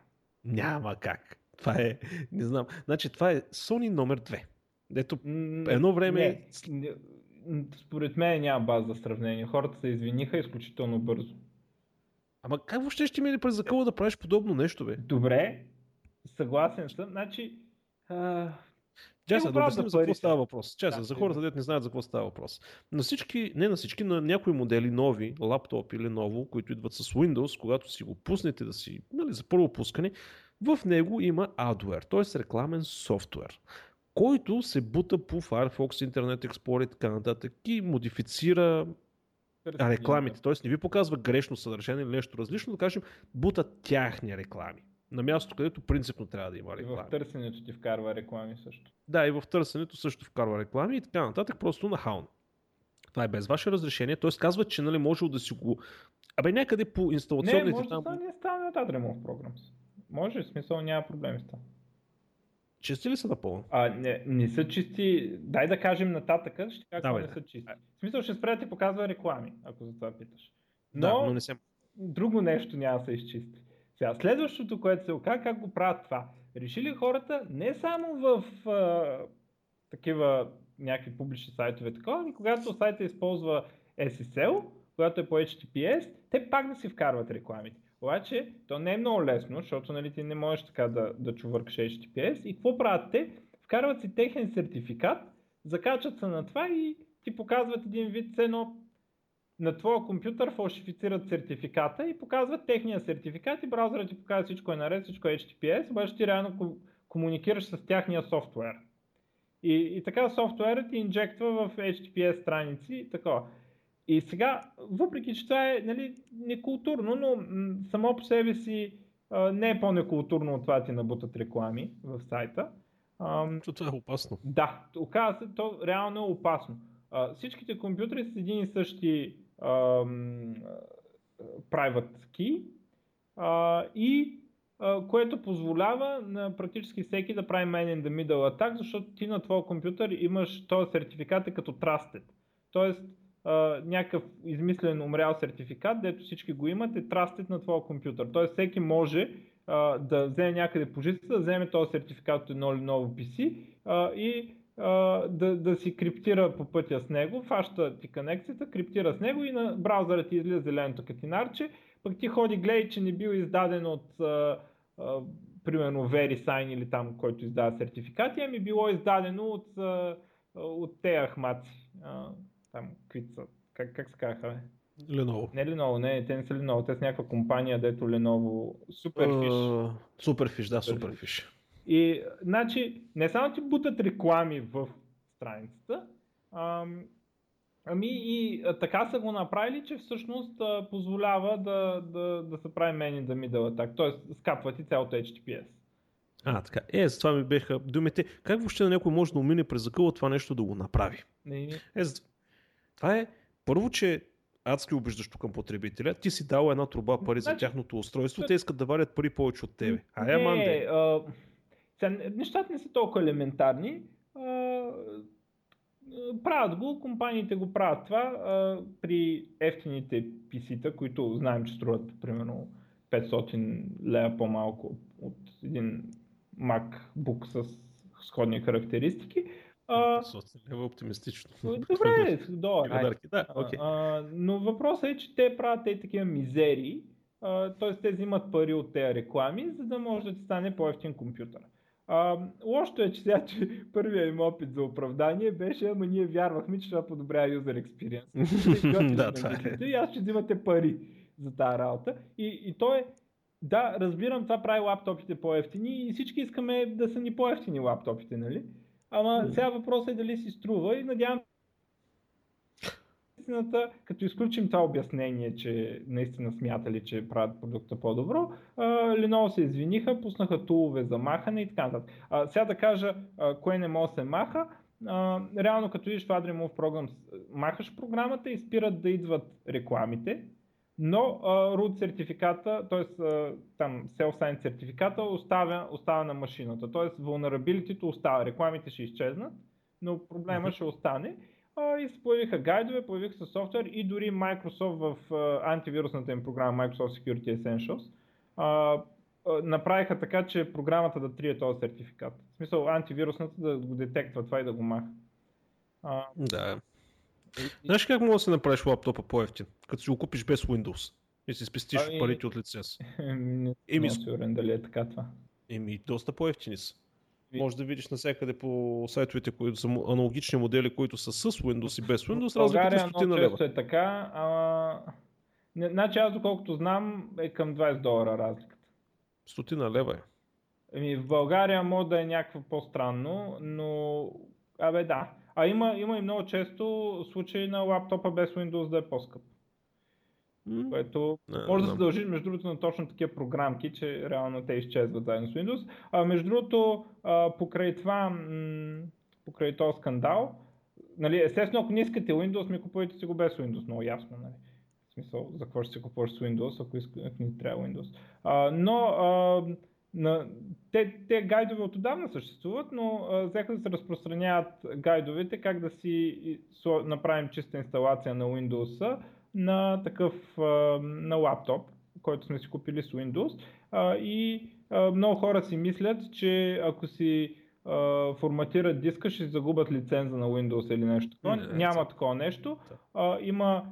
Няма как. Това е, не знам. Значи това е Sony номер 2. Дето едно време... Не, не, според мен няма база за сравнение. Хората се извиниха изключително бързо. Ама как въобще ще ми ли през закъла да правиш подобно нещо, бе? Добре, съгласен съм. Значи, а, Чеса, да обясним за какво става въпрос. Чеса, да, за хората, дето не знаят за какво става въпрос. На всички, не на всички, на някои модели нови, лаптоп или ново, които идват с Windows, когато си го пуснете да си, нали, за първо пускане, в него има adware, т.е. рекламен софтуер, който се бута по Firefox, Internet Explorer и така нататък и модифицира рекламите. Тоест не ви показва грешно съдържание или нещо различно, да кажем, бутат тяхни реклами. На място, където принципно трябва да има реклами. И в търсенето ти вкарва реклами също. Да, и в търсенето също вкарва реклами и така нататък, просто нахално. Това е без ваше разрешение, т.е. казва, че нали, може да си го... Абе някъде по инсталационните... Не, може там... да не стане нататък Remove Programs. Може, в смисъл няма проблем с това. Чисти ли са напълно? А, не, не са чисти. Дай да кажем нататък, ще кажа не са чисти. В смисъл ще спре да ти показва реклами, ако за това питаш. Но, да, но не се... друго нещо няма да се изчисти. Сега, следващото, което се оказа, как го правят това? Решили хората не само в а, такива някакви публични сайтове, такова, ами когато сайта използва SSL, когато е по HTTPS, те пак да си вкарват рекламите. Обаче, то не е много лесно, защото нали, ти не можеш така да, да чувъркаш HTTPS. И какво правят те? Вкарват си техен сертификат, закачат се на това и ти показват един вид едно на твоя компютър фалшифицират сертификата и показват техния сертификат и браузърът ти показва всичко е наред, всичко е HTTPS, обаче ти реално комуникираш с тяхния софтуер. И, и така софтуерът ти инжектва в HTTPS страници и такова. И сега, въпреки че това е нали, некултурно, но м- само по себе си а, не е по-некултурно от това ти набутат реклами в сайта. А, това е опасно. Да, оказва се, то реално е опасно. А, всичките компютри с един и същи private key а, и а, което позволява на практически всеки да прави man in the middle attack, защото ти на твоя компютър имаш този сертификат е като trusted. Тоест, Uh, някакъв измислен умрял сертификат, дето всички го имат, е трастит на твоя компютър. Тоест всеки може uh, да вземе някъде по жицата, да вземе този сертификат от едно или ново PC uh, и да, да си криптира по пътя с него, фаща ти конекцията, криптира с него и на браузъра ти излиза зеленото катинарче, пък ти ходи гледай, че не бил издаден от uh, uh, примерно VeriSign или там, който издава сертификати, ами било издадено от, uh, от те ахмаци. Uh, там, какви са, как, как се казаха? Lenovo. Не Lenovo, не, те не са Lenovo, те са някаква компания, дето Lenovo, Superfish. Uh, Superfish, да, Superfish. И, значи, не само ти бутат реклами в страницата, ам, ами и а, така са го направили, че всъщност а, позволява да, да, да се прави in the middle attack, т.е. скапва ти цялото HTTPS. А, така. Е, за това ми беха думите. Как въобще на някой може да умине през закъла това нещо да го направи? Не, не. Е, това е първо, че адски обиждащо към потребителя. Ти си дал една труба пари значи, за тяхното устройство, те искат да варят пари повече от тебе. А е, манде. А, нещата не са толкова елементарни. А, правят го, компаниите го правят това а, при ефтините PC-та, които знаем, че струват примерно 500 лева по-малко от един MacBook с сходни характеристики. А, е оптимистично. Добре, [LAUGHS] долар. Да, okay. а, но въпросът е, че те правят те такива мизерии, т.е. те взимат пари от тези реклами, за да може да ти стане по-ефтин компютър. А, лошото е, че сега, че първият им опит за оправдание беше, ама ние вярвахме, че това подобрява user [LAUGHS] experience. да, това е. И аз ще взимате пари за тази работа. И, и то е, да, разбирам, това прави лаптопите по-ефтини и всички искаме да са ни по-ефтини лаптопите, нали? Ама сега въпросът е дали си струва и надявам истината, като изключим това обяснение, че наистина смятали, че правят продукта по-добро, Lenovo се извиниха, пуснаха тулове за махане и така нататък. Сега да кажа кое не може да се маха, реално като видиш в AdRemove Programs, махаш програмата и спират да идват рекламите, но root сертификата, т.е. Там self-signed сертификата оставя, оставя на машината, т.е. vulnerability остава, рекламите ще изчезнат, но проблема mm-hmm. ще остане. И се появиха гайдове, появиха се софтуер и дори Microsoft в антивирусната им програма Microsoft Security Essentials направиха така, че програмата да трие този сертификат. В смисъл антивирусната да го детектва това и да го маха. Да. Знаеш как може да се направиш лаптопа по-ефтин? Като си го купиш без Windows и си спестиш ами... парите от лиценз. [LAUGHS] Не Еми, съм сигурен дали е така това. Еми, доста по-ефтини са. Може да видиш навсякъде по сайтовете, които са аналогични модели, които са с Windows и без Windows, разликата е стотина лева. е така, ама... Не, значи аз доколкото знам е към 20 долара разликата. Стотина лева е. Еми, в България може да е някакво по-странно, но... Абе да. А има, има и много често случаи на лаптопа без Windows да е по-скъп. Mm. Което не, може да се дължи, между другото, на точно такива програмки, че реално те изчезват заедно с Windows. А между другото, а, покрай това, м- покрай този скандал, нали, естествено, ако не искате Windows, ми купувайте си го без Windows, много ясно. Нали. В смисъл, за какво ще си купуваш с Windows, ако, иска, ако не трябва Windows. А, но а, на, те, те гайдове от отдавна съществуват, но а, взеха да се разпространяват гайдовете как да си направим чиста инсталация на Windows на такъв на лаптоп, който сме си купили с Windows. И много хора си мислят, че ако си форматират диска, ще си загубят лиценза на Windows или нещо такова. Не, Няма такова нещо. Има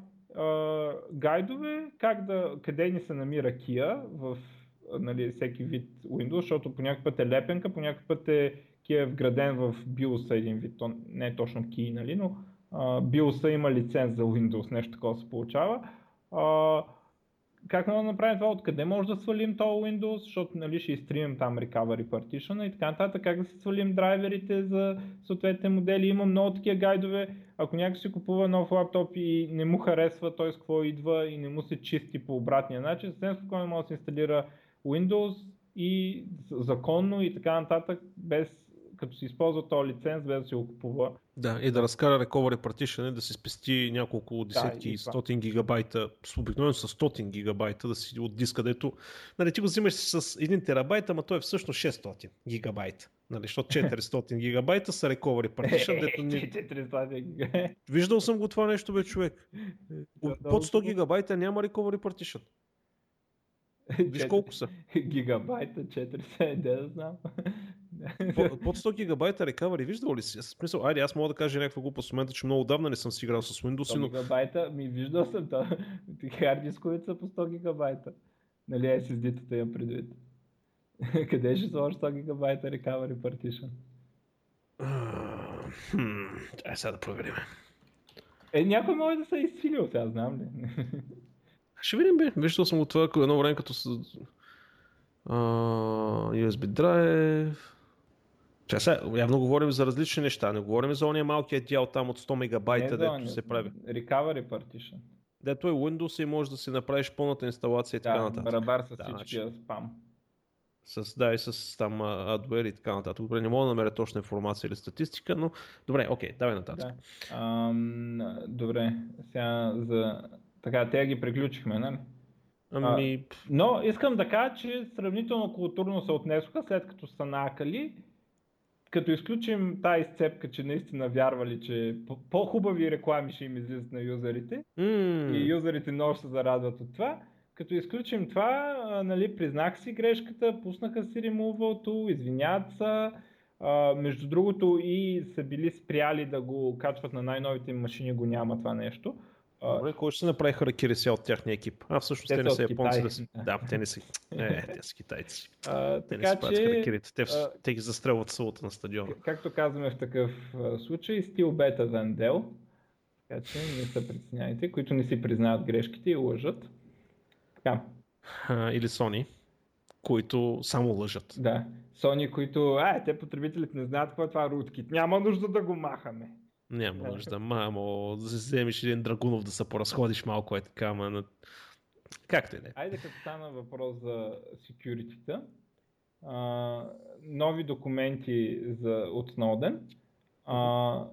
гайдове как да, къде ни се намира Kia в нали, всеки вид Windows, защото по някакъв път е лепенка, по някакъв път е Kia е вграден в BIOS един вид, то не е точно Key, нали, но BIOS има лиценз за Windows, нещо такова се получава. Uh, как да направим това, откъде може да свалим този Windows, защото нали, ще изтримем там Recovery Partition и така нататък, как да се свалим драйверите за съответните модели. Има много такива гайдове. Ако някой си купува нов лаптоп и не му харесва той с какво идва и не му се чисти по обратния начин, съвсем спокойно може да се инсталира Windows и законно и така нататък, без като си използва този лиценз, без да си го купува. Да, и да разкара recovery partition, да си спести няколко десетки, да, стотин гигабайта, обикновено с 100 гигабайта да си от диска, дето, нали, ти го взимаш с 1 терабайт, ама той е всъщност 600 гигабайта. Нали, защото 400 [LAUGHS] гигабайта са recovery partition, дето ни... [LAUGHS] 400 гигабайта. Виждал съм го това нещо, бе, човек. Под 100 гигабайта няма recovery partition. Виж колко са. [LAUGHS] Гигабайта, 400, да знам. Под 100 гигабайта recovery, виждал ли си? Смисъл, айде, аз мога да кажа някаква глупост в момента, че много давна не съм си играл с Windows. 100 но... гигабайта, ми виждал съм това. [LAUGHS] Хард дисковете са по 100 гигабайта. Нали, SSD-тата имам предвид. [LAUGHS] Къде ще сложиш 100 гигабайта recovery partition? Ай, сега да проверим. Е, някой може да се е изсилил, сега знам ли. [LAUGHS] Ще видим, бе. Виждал съм от това едно време като с... Uh, USB drive. Ча, сега, явно говорим за различни неща. Не говорим за ония малкият дял там от 100 мегабайта, дето се прави. Recovery partition. Дето е Windows и можеш да си направиш пълната инсталация и така да, нататък. барабар с да, всичкия значи... спам. С, да, и с там adware и така нататък. Добре, не мога да намеря точна информация или статистика, но добре, окей, давай нататък. Да. Ам, добре, сега за така, те ги приключихме, нали? Ами... А, но искам да кажа, че сравнително културно се отнесоха, след като са накали, като изключим тази изцепка, че наистина вярвали, че по-хубави реклами ще им излизат на юзерите mm. и юзерите много се зарадват от това, като изключим това, нали, признах си грешката, пуснаха си ремувалто, извиняват се, а, между другото и са били спряли да го качват на най-новите машини, го няма това нещо. Добре, кой ще направи харакири сега от тяхния екип? А, всъщност те, те не са японци. Да, си... да, те не са. Не, [LAUGHS] те са китайци. А, те не си че, Те, а, те ги застрелват сълата на стадиона. Както казваме в такъв случай, стил бета Вандел. Така че не се притесняйте, които не си признават грешките и лъжат. Така. А, или Sony, които само лъжат. Да. Sony, които, а, те потребителите не знаят какво е това rootkit. Няма нужда да го махаме. Няма нужда, мамо, да вземеш един Драгунов да се поразходиш малко е така, ама на... Както и да е. Айде като стана въпрос за security нови документи за, от Snowden, а,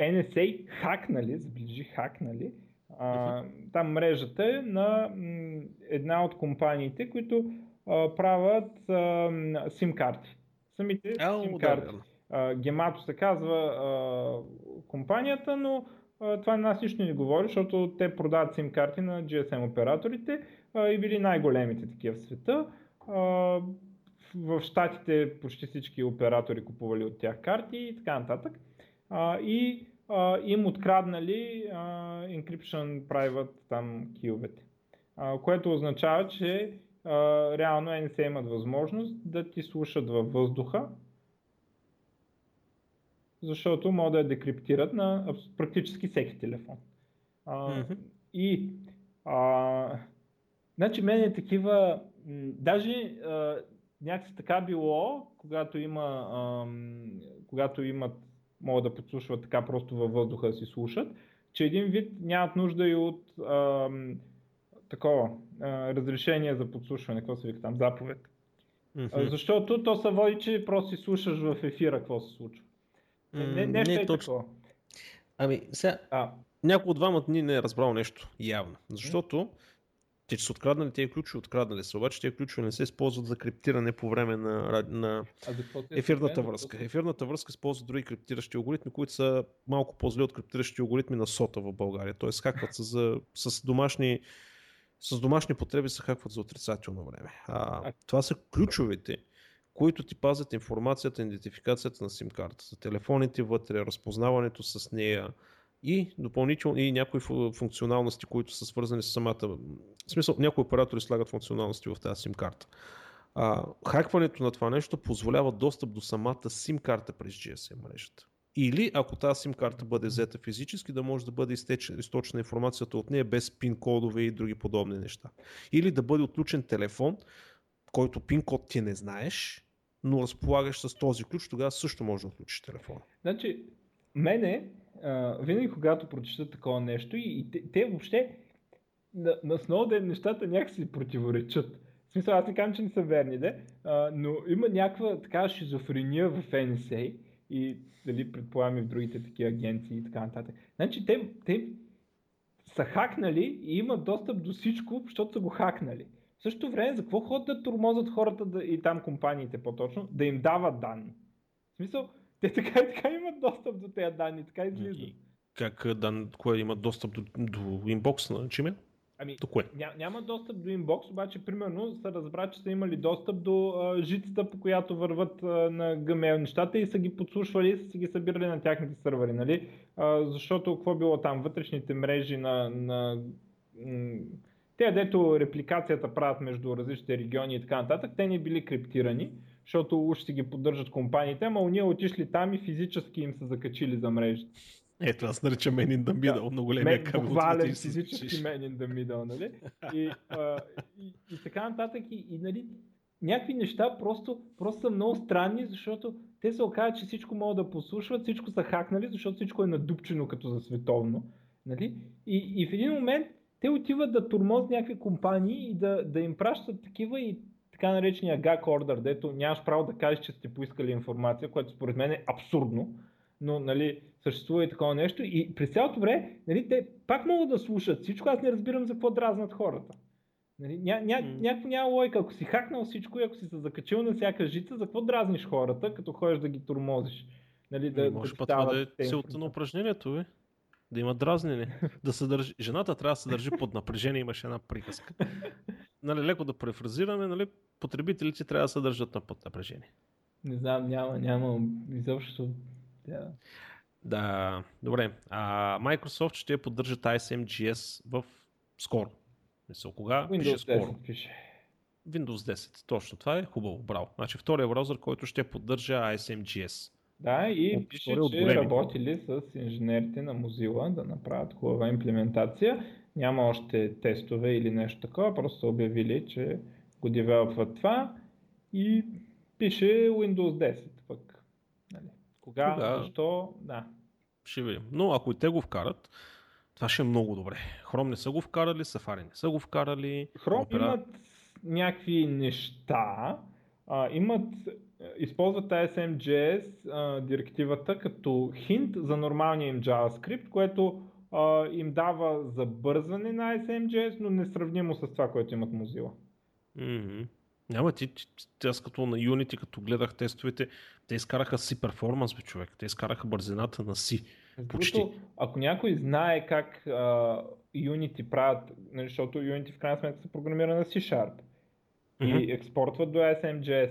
NSA хакнали, заближи хакнали, а, там мрежата е на м, една от компаниите, които а, правят SIM карти. Самите SIM карти. Да, Гемато се казва компанията, но това нас нищо не говори, защото те продават сим карти на GSM операторите и били най-големите такива в света. А, в Штатите почти всички оператори купували от тях карти и така нататък. И им откраднали а, encryption private там киловете. Което означава, че а, реално NSA имат възможност да ти слушат във въздуха защото могат да я декриптират на практически всеки телефон. А, mm-hmm. И а, значи мен е такива, даже а, някакси така било, когато има, а, когато имат могат да подслушват така просто във въздуха да си слушат, че един вид нямат нужда и от ам, такова а, разрешение за подслушване, какво се вика там, заповед. Mm-hmm. Защото то се води, че просто си слушаш в ефира какво се случва. Mm, не, нещо не е точно. такова. Ами, сега, а. някой от двамата ни не е разбрал нещо явно. Защото те, че са откраднали тези ключове, откраднали са. Обаче тези ключове не се използват за криптиране по време на, на ефирната връзка. Ефирната връзка използва други криптиращи алгоритми, които са малко по-зле от криптиращи алгоритми на сота в България. Тоест хакват се за, с домашни с домашни потреби се хакват за отрицателно време. А, това са ключовете, които ти пазят информацията, идентификацията на сим картата, телефоните вътре, разпознаването с нея и допълнително и някои функционалности, които са свързани с самата. В смисъл, някои оператори слагат функционалности в тази сим карта. А, хакването на това нещо позволява достъп до самата сим карта през GSM мрежата. Или ако тази сим карта бъде взета физически, да може да бъде източна информацията от нея без пин кодове и други подобни неща. Или да бъде отключен телефон, който пин код ти не знаеш, но разполагаш с този ключ, тогава също може да отключиш телефона. Значи, мене, а, винаги когато прочета такова нещо и, и те, те въобще на, на Сноуден нещата някакси противоречат. В смисъл, аз не казвам, че не са верни, де, а, но има някаква така шизофрения в NSA и дали и в другите такива агенции и така нататък. Значи те, те са хакнали и имат достъп до всичко, защото са го хакнали. Същото време, за какво ходят да тормозат хората да, и там компаниите по-точно, да им дават данни? В смисъл, те така и така имат достъп до тези данни, така излизат. Как дан, кое имат достъп до, до инбокс на Gmail? Ами, До кое? Ня, няма достъп до инбокс, обаче примерно са разбрали, че са имали достъп до а, жицата, по която върват а, на Gmail нещата и са ги подслушвали и са ги събирали на тяхните сървъри, нали? А, защото какво било там? Вътрешните мрежи на, на те, дето репликацията правят между различните региони и така нататък, те не били криптирани, защото уж си ги поддържат компаниите, ама уния отишли там и физически им са закачили за мрежата. Ето, аз наричам Man in the Middle, да, много големия кабел. Буквален физически Man in the Middle, нали? И, а, и, и така нататък. И, и нали, някакви неща просто, просто са много странни, защото те се оказват, че всичко могат да послушват, всичко са хакнали, защото всичко е надупчено като за световно. Нали? И, и в един момент те отиват да турмоз някакви компании и да, да им пращат такива и така наречения gag order, дето нямаш право да кажеш, че сте поискали информация, което според мен е абсурдно но нали, съществува и такова нещо. И през цялото време, нали, те пак могат да слушат всичко, аз не разбирам за какво дразнат хората. Нали, ня, ня, mm. Някакво няма лойка, ако си хакнал всичко и ако си се закачил на всяка жица, за какво дразниш хората, като ходиш да ги турмозиш? Нали, да, може да това да е целта на упражнението, бе. Да има дразнене. да се държи... Жената трябва да се държи под напрежение, имаше една приказка. нали, леко да префразираме, нали, потребителите трябва да се държат на под напрежение. Не знам, няма, няма изобщо да. Да, добре. А, Microsoft ще поддържат ISMGS в скоро. Мисъл, кога? Windows пише скоро. 10 пише. Windows 10, точно това е хубаво, браво. Значи втория браузър, който ще поддържа ISMGS. Да, и от, пише, че работили с инженерите на Mozilla да направят хубава имплементация. Няма още тестове или нещо такова, просто са обявили, че го девелопват това и пише Windows 10 пък. Кога, Кога? защо, да. Ще видим. Но ако и те го вкарат, това ще е много добре. Хром не са го вкарали, Safari не са го вкарали. Хром опера... имат някакви неща, а, имат, използват SMJS а, директивата като хинт за нормалния им JavaScript, което а, им дава забързане на SMJS, но несравнимо с това, което имат Mozilla. Mm-hmm. Няма ти, аз като на Unity, като гледах тестовете, те изкараха си перформанс, бе, човек. Те изкараха бързината на си. Почти. ако някой знае как uh, Unity правят, нали, защото Unity в крайна сметка се програмира на C-Sharp mm-hmm. и експортват до SMJS,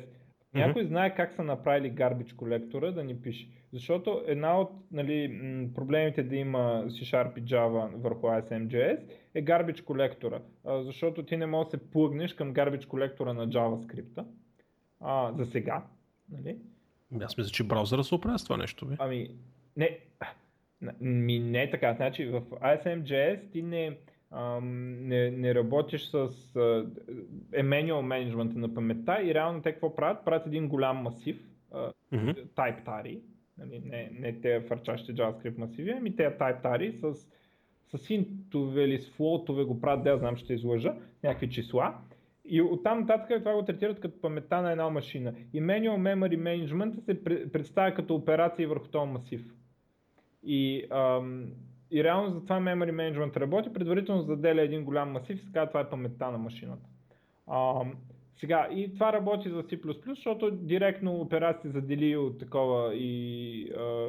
някой знае как са направили garbage колектора да ни пише. Защото една от нали, проблемите да има C-Sharp и Java върху SMJS е garbage колектора. Защото ти не можеш да се плъгнеш към garbage колектора на JavaScript. А, за сега. Нали? Аз мисля, че браузъра се оправя с това нещо. Бе. Ами, не, ми не е така. Значи в ISMJS ти не, не, не работиш с manual management на паметта и реално те какво правят? Правят един голям масив, mm-hmm. type tari, Нали, не, не те фърчащи JavaScript масиви, ами те тайптари с, с интове или с флотове го правят, да знам, ще излъжа, някакви числа. И оттам нататък това го третират като паметта на една машина. И Manual Memory Management се представя като операции върху този масив. И, ам, и реално за това Memory Management работи, предварително заделя един голям масив и казва това е паметта на машината. Ам, сега, и това работи за C++, защото директно операции задели от такова и а,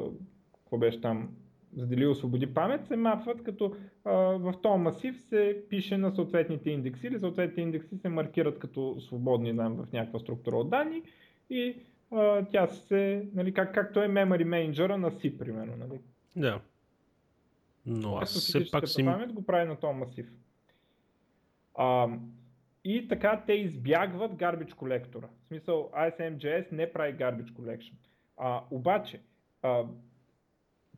какво беше там, задели освободи памет, се мапват като а, в този масив се пише на съответните индекси или съответните индекси се маркират като свободни там, в някаква структура от данни и а, тя се, нали, как, както е memory manager на C, примерно. Нали. Да. Но аз все пак си... памет го прави на този масив. А, и така те избягват garbage колектора. В смисъл ISMJS не прави garbage collection. А, обаче, а,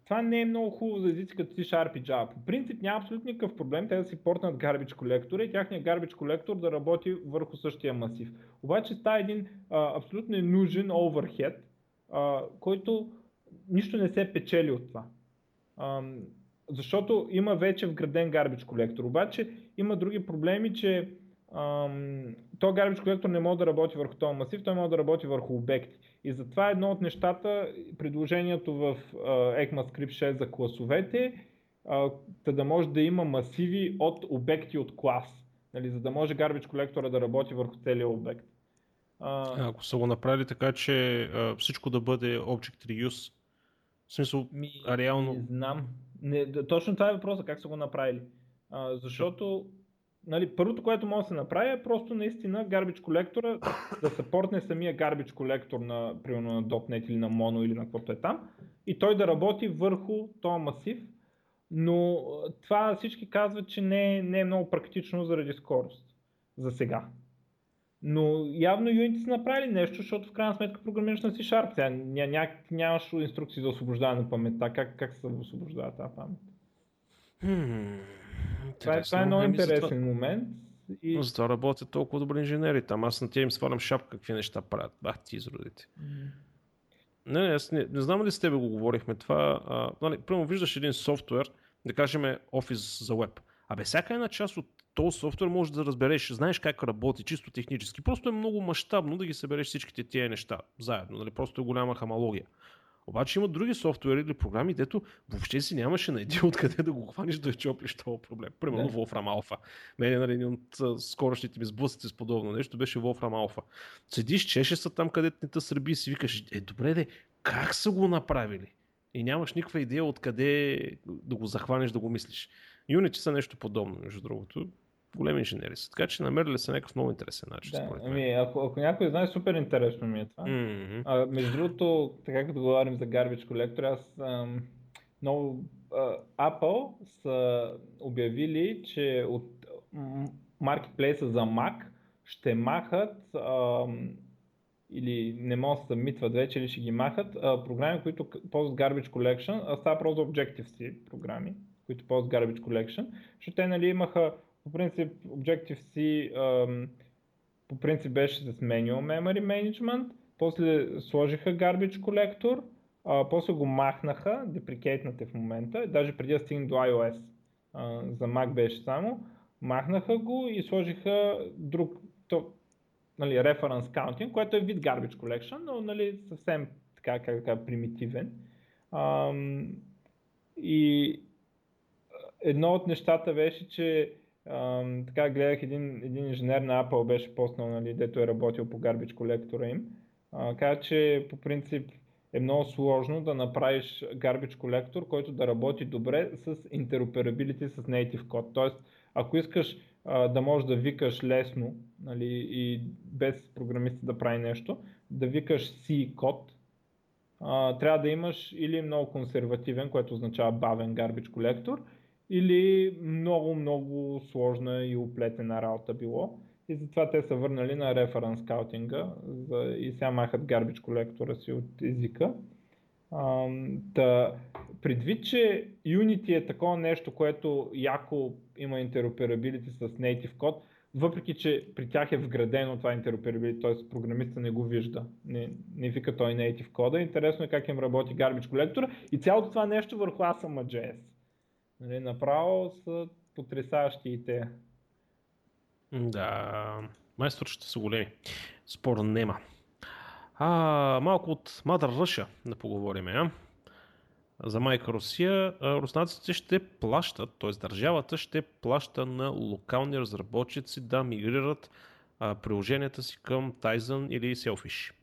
това не е много хубаво за езици като C-Sharp и Java. По принцип няма абсолютно никакъв проблем те да си портнат garbage колектора и тяхният garbage колектор да работи върху същия масив. Обаче става един а, абсолютно нужен overhead, а, който нищо не се печели от това. А, защото има вече вграден garbage колектор. Обаче има други проблеми, че ам, то garbage колектор не може да работи върху този масив, той може да работи върху обекти. И затова едно от нещата, предложението в uh, ECMAScript 6 за класовете, uh, да може да има масиви от обекти от клас, нали, за да може garbage колектора да работи върху целия обект. Uh, Ако са го направили така, че uh, всичко да бъде Object Reuse, в смисъл, ми, реално... Не знам. Не, точно това е въпросът, как са го направили. Uh, защото нали, първото, което може да се направи е просто наистина garbage колектора да съпортне самия garbage колектор на, примерно на .NET или на Mono или на каквото е там и той да работи върху този масив, но това всички казват, че не е, не е много практично заради скорост за сега. Но явно Unity са направили нещо, защото в крайна сметка програмираш на C-Sharp. Сега ня, ня, нямаш инструкции за освобождаване на паметта. Как, как се освобождава тази памет? Hmm. Това е, това е много интересен това... момент. И... Но затова работят толкова добри инженери. Там аз на тя им свалям шапка какви неща правят. Бах ти изродите. Mm. Не, не, аз не, не знам ли с тебе го говорихме това. А, нали, прямо виждаш един софтуер, да кажем Office за веб. Абе, всяка една част от този софтуер може да разбереш, знаеш как работи, чисто технически. Просто е много мащабно да ги събереш всичките тия неща заедно. Нали? Просто е голяма хамалогия. Обаче има други софтуери или програми, дето въобще си нямаше на един [LAUGHS] откъде да го хванеш да чоплиш този проблем. Примерно yeah. Wolfram Alpha. Мене нали, един от скорощите ми сблъсъци с подобно нещо беше Wolfram Alpha. Седиш, чеше са там, където не те сърби и си викаш, е добре де, как са го направили? И нямаш никаква идея откъде да го захванеш, да го мислиш. Unity са нещо подобно, между другото големи инженери са. Така че намерили са някакъв много интересен начин. Да, ами, ако, ако някой знае, супер интересно ми е това. Mm-hmm. А, между другото, така като говорим за Garbage Collector, аз ам, много а, Apple са обявили, че от маркетплейса за Mac ще махат ам, или не могат да се съмитват вече или ще ги махат а, програми, които ползват Garbage Collection, а става просто Objective-C програми, които ползват Garbage Collection, защото те нали, имаха по принцип Objective-C по принцип беше с Manual Memory Management, после сложиха Garbage Collector, а, после го махнаха, деприкейтнате в момента, даже преди да стигне до iOS, а, за Mac беше само, махнаха го и сложиха друг, то, нали, reference counting, което е вид Garbage Collection, но нали, съвсем така, как така, примитивен. А, и едно от нещата беше, че Така гледах един, един инженер на Apple беше поснал, нали, дето е работил по Garbage колектора им. Uh, каза, че по принцип е много сложно да направиш Garbage колектор, който да работи добре с interoperability с native код. Тоест, ако искаш uh, да можеш да викаш лесно нали, и без програмиста да прави нещо, да викаш C код, uh, трябва да имаш или много консервативен, което означава бавен Garbage колектор, или много, много сложна и оплетена работа било. И затова те са върнали на референс скаутинга за, и сега махат гарбич колектора си от езика. А, да, предвид, че Unity е такова нещо, което яко има интероперабилити с native код, въпреки че при тях е вградено това интероперабилити, т.е. програмиста не го вижда, не, не вика той native кода. Интересно е как им работи Garbage колектора и цялото това нещо върху Asama.js. Нали, направо са потрясаващи и те. Да, майстор ще са големи. Спора нема. А, малко от Mother Russia да поговорим. А? За майка Русия, руснаците ще плащат, т.е. държавата ще плаща на локални разработчици да мигрират а, приложенията си към Tizen или Selfish.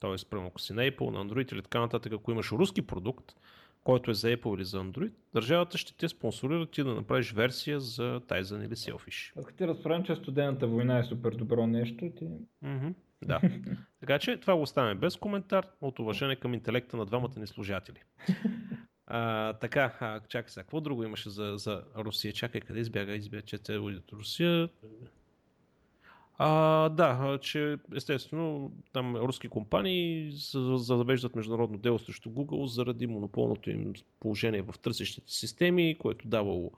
Тоест, прямо ако си на Apple, на Android или така нататък, ако имаш руски продукт, който е за Apple или за Android, държавата ще те спонсорира ти да направиш версия за Tizen или Selfish. Ако ти разправям, че студената война е супер добро нещо, ти... Mm-hmm. Да. [LAUGHS] така че това го оставяме без коментар, от уважение към интелекта на двамата ни служатели. А, така, а, чакай сега, какво друго имаше за, за Русия? Чакай, къде избяга? Избяга, че те Русия. А, да, че естествено там руски компании завеждат международно дело срещу Google заради монополното им положение в търсещите системи, което давало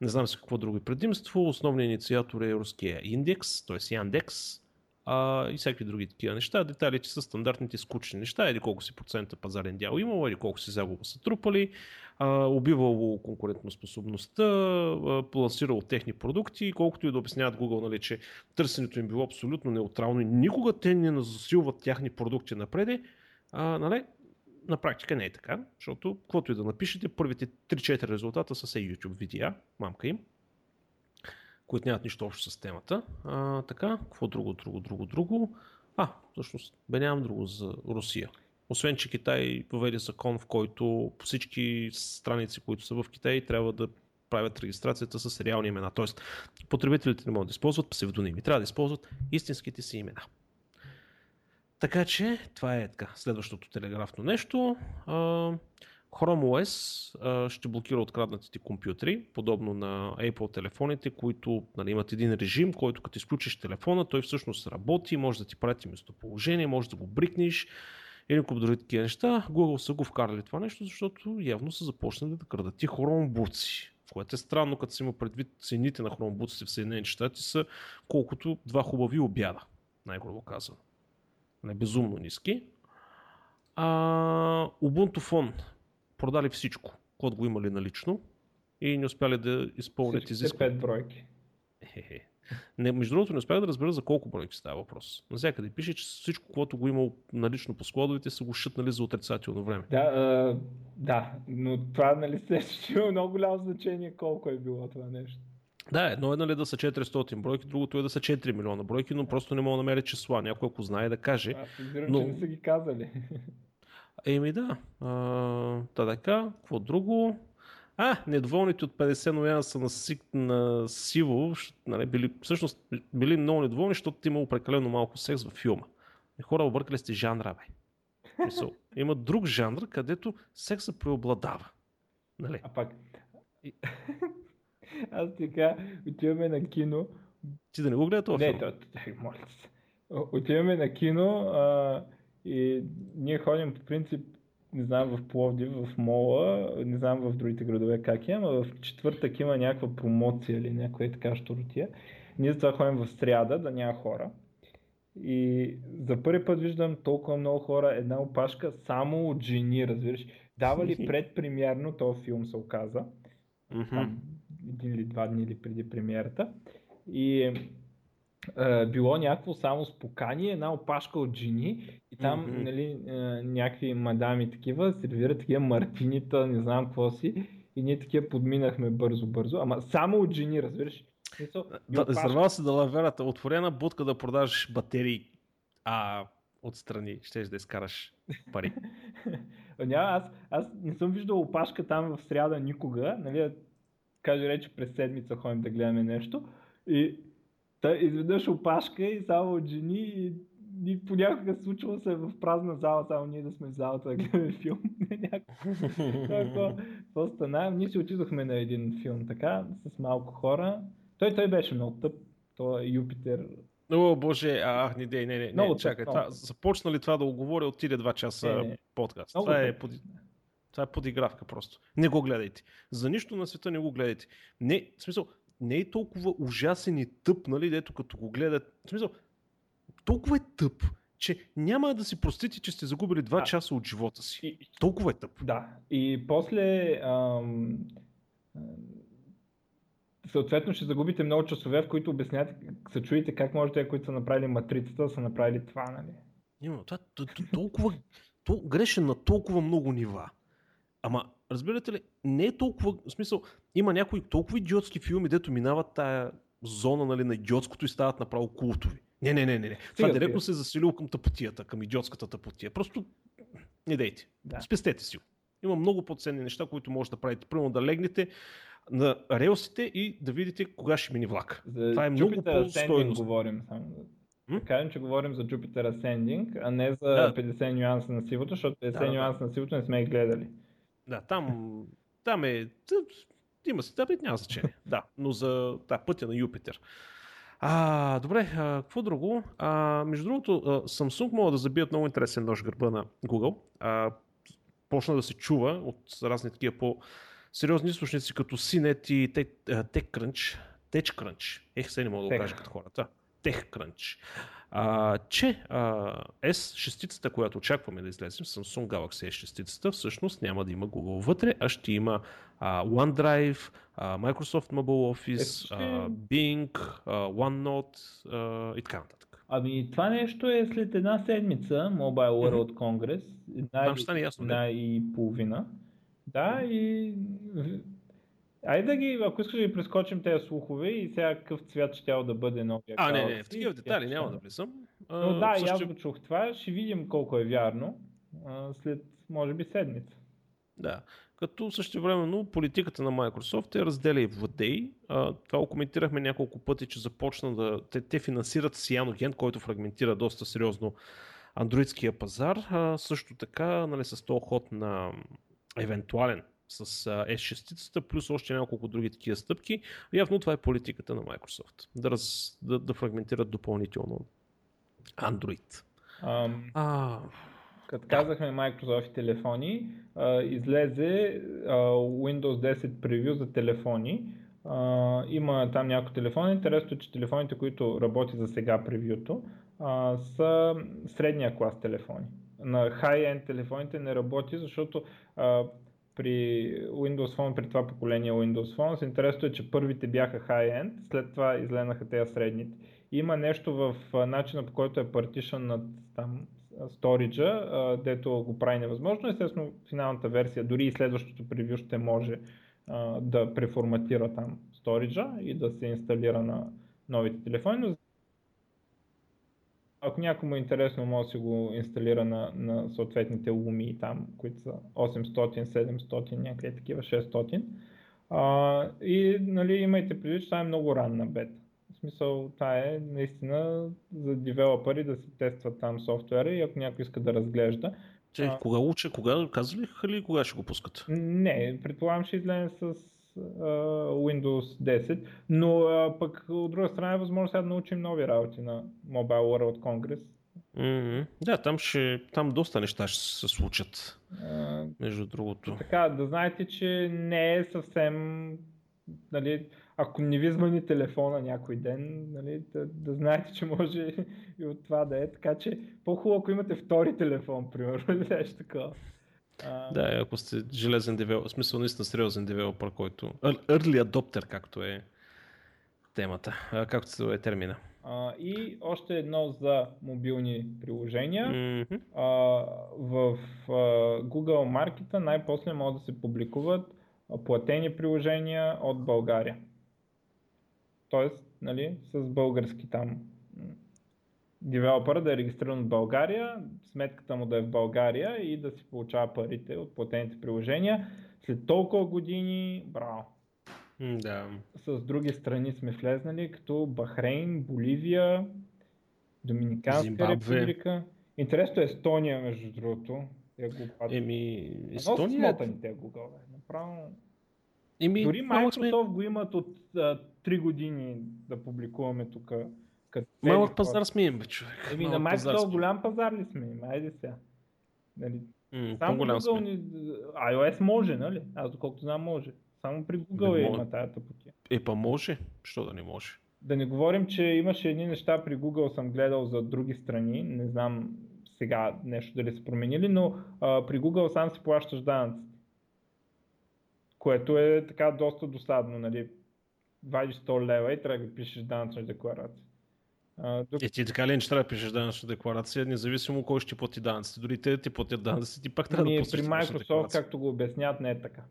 не знам си какво друго предимство. Основният инициатор е руския индекс, т.е. Яндекс, а, и всякакви други такива неща. Деталите са стандартните скучни неща, или колко си процента пазарен дял имало, или колко си загуба са трупали, а, убивало конкурентоспособността, пласирало техни продукти, колкото и да обясняват Google, нали, че търсенето им било абсолютно неутрално и никога те не засилват тяхни продукти напреде, нали, на практика не е така, защото каквото и да напишете, първите 3-4 резултата са се YouTube видеа, мамка им, които нямат нищо общо с темата. А, така, какво друго, друго, друго, друго? А, всъщност, бе нямам друго за Русия. Освен, че Китай поведе закон, в който всички страници, които са в Китай, трябва да правят регистрацията с реални имена. Тоест, потребителите не могат да използват псевдоними, трябва да използват истинските си имена. Така че, това е така. Следващото телеграфно нещо. А, Chrome OS ще блокира откраднатите компютри, подобно на Apple телефоните, които нали, имат един режим, който като изключиш телефона, той всъщност работи, може да ти прати местоположение, може да го брикнеш или куп други такива неща. Google са го вкарали това нещо, защото явно са започнали да крадат и Chromebooks. Което е странно, като си има предвид цените на Chromebooks в Съединените щати са колкото два хубави обяда, най-грубо казано. Не безумно ниски. А, Ubuntu Phone продали всичко, код го имали налично и не успяли да изпълнят изискването. 5 бройки. Не, между другото не успях да разбера за колко бройки става въпрос. Навсякъде пише, че всичко, което го имал налично по складовете, са го шътнали за отрицателно време. Да, а, да, но това нали се има много голямо значение колко е било това нещо. Да, едно е нали да са 400 бройки, другото е да са 4 милиона бройки, но просто не мога да намеря числа. Някой ако знае да каже. Аз но... че не са ги казали. [LAUGHS] Еми да. А, та така, какво друго? А, недоволните от 50 ноември са на, си, на сиво, нали, били, всъщност били много недоволни, защото имало прекалено малко секс във филма. И хора объркали сте жанра, бе. Мисъл, [LAUGHS] има друг жанр, където секса преобладава. Нали? А пак... [LAUGHS] Аз така, отиваме на кино. Ти да не го гледа това Не, то, моля се. Отиваме на кино, а, и ние ходим по принцип, не знам в Пловдив, в Мола, не знам в другите градове как е, но в четвъртък има някаква промоция или някаква е така щуротия. Ние затова ходим в сряда, да няма хора. И за първи път виждам толкова много хора, една опашка само от жени, разбираш. Дава ли предпремиерно този филм се оказа. Там, един или два дни или преди премиерата. И е, било някакво само спокание, една опашка от жени и там mm-hmm. нали, е, някакви мадами такива сервират такива мартинита, не знам какво си и ние такива подминахме бързо-бързо, ама само от жени, разбираш? Зарвал се да лаверата, отворена будка да продаваш батерии, а отстрани щеш да изкараш пари. [LAUGHS] Няма, аз, аз не съм виждал опашка там в сряда никога, нали, каже рече през седмица ходим да гледаме нещо и Та изведнъж опашка и само от жени и, и понякога случва се в празна зала, само ние да сме в залата да гледаме [LAUGHS] филм. Какво стана? Ние си отидохме на един филм така, с малко хора. Той, той беше много тъп. Той е Юпитер. О, боже, а, не, не, не, не, много чакай. Това, започна ли това да го говоря, отиде два часа не, не. подкаст. Много това е под... Това е подигравка просто. Не го гледайте. За нищо на света не го гледайте. Не, в смисъл, не е толкова ужасен и тъп, нали, дето като го гледат. В смисъл, толкова е тъп, че няма да си простите, че сте загубили 2 да. часа от живота си. И, толкова е тъп. Да. И после ам, съответно ще загубите много часове, в които обяснявате, се чуете как може те, които са направили матрицата, да са направили това, нали? Има, това толкова [LAUGHS] то, грешен на толкова много нива. Ама, разбирате ли, не е толкова, в смисъл, има някои толкова идиотски филми, дето минават тая зона нали, на идиотското и стават направо култови. Не, не, не, не. не. Това директно се е заселило към тъпотията, към идиотската тъпотия. Просто не дейте. Да. Спестете си Има много по-ценни неща, които може да правите. Примерно да легнете на релсите и да видите кога ще мини влак. За Това е много по-стойно. говорим. Само. М? Кажем, че говорим за Jupiter Ascending, а не за да. 50 нюанса на сивото, защото 50 да, нюанса да. на сивото не сме ги гледали. Да, там, там е... Има си, да, няма значение. да, но за да, пътя на Юпитер. А, добре, а, какво друго? А, между другото, Samsung могат да забият много интересен нож гърба на Google. А, почна да се чува от разни такива по сериозни източници, като CNET и TechCrunch. TechCrunch. Ех, се не мога да го кажа като хората. TechCrunch, а, че а, S6, която очакваме да излезем, Samsung Galaxy S6, всъщност няма да има Google вътре, а ще има а, OneDrive, а, Microsoft Mobile Office, е, а, Bing, а, OneNote а, и така нататък. Ами това нещо е след една седмица, Mobile World. Congress, една, Там ще стане ясно, една и половина. Да, и Айде да ги, ако искаш да ги прескочим тези слухове и сега какъв цвят ще да бъде новия А, не, не, в такива детали няма да влизам. Но да, също... аз го чух това, ще видим колко е вярно след, може би, седмица. Да, като също времено политиката на Microsoft е разделя и владей. Това го коментирахме няколко пъти, че започна да... Те, те финансират Cyanogen, който фрагментира доста сериозно андроидския пазар. А, също така, нали, с този ход на евентуален с S6, плюс още няколко други такива стъпки. Явно това е политиката на Microsoft. Да, раз, да, да фрагментират допълнително Android. Um, а, като казахме Microsoft телефони, а, излезе а, Windows 10 превю за телефони. А, има там някои телефони. Интересно е, че телефоните, които работят за сега превюто, а, са средния клас телефони. На high-end телефоните не работи, защото а, при Windows Phone, при това поколение Windows Phone, интересното е, че първите бяха high-end, след това изленаха тези средните. Има нещо в начина по който е партишън над там сториджа, дето го прави невъзможно. Естествено, финалната версия, дори и следващото превю ще може да преформатира там сториджа и да се инсталира на новите телефони, но ако някому е интересно, може да си го инсталира на, на съответните луми там, които са 800, 700, някъде такива 600. А, и нали, имайте предвид, че това е много ранна бета. В смисъл, това е наистина за девелопери да си тестват там софтуера и ако някой иска да разглежда. Че, а, кога уча, кога казваха ли кога ще го пускат? Не, предполагам ще излезе с Windows 10, но а, пък от друга страна е възможно сега да научим нови работи на Mobile World Congress. Mm-hmm. Да, там, ще, там доста неща ще се случат, uh, между другото. Така, да знаете, че не е съвсем, нали, ако не ви звъни телефона някой ден, нали, да, да знаете, че може [LAUGHS] и от това да е, така че по-хубаво, ако имате втори телефон, примерно, или нещо такова. Да, ако сте железен девелопер, в смисъл наистина сериозен девелопер, който... Early adopter, както е темата, както е термина. А, и още едно за мобилни приложения. Mm-hmm. А, в а, Google Market най-после могат да се публикуват платени приложения от България. Тоест, нали, с български там девелопера да е регистриран в България, сметката му да е в България и да си получава парите от платените приложения. След толкова години, браво! Да. С други страни сме влезнали, като Бахрейн, Боливия, Доминиканска Зимбабве. република. Интересно е Естония, между другото. Еми, Естония... Едно са те Google. Направо... Еми, Дори Microsoft сме... го имат от а, 3 години да публикуваме тук като Малък пазар сме им, бе, човек. Еми на Microsoft голям пазар ли сме им? Айде сега. Нали? Mm, Само Google ни... iOS може, нали? Аз доколкото знам може. Само при Google Не е има тая тъпотия. Е, па може. Що да не може? Да не говорим, че имаше едни неща при Google съм гледал за други страни, не знам сега нещо дали са променили, но а, при Google сам си плащаш данъците. Което е така доста досадно, нали? Вадиш 100 лева и трябва да пишеш данъчна декларация. А. Е, ти така ли не че трябва да пишеш данъчна декларация, независимо кой ще ти плати данъците. Дори те да ти платят данъците, ти пак трябва Ми, да при пуснеш данъчна Microsoft, декларация. както го обясняват, не е така.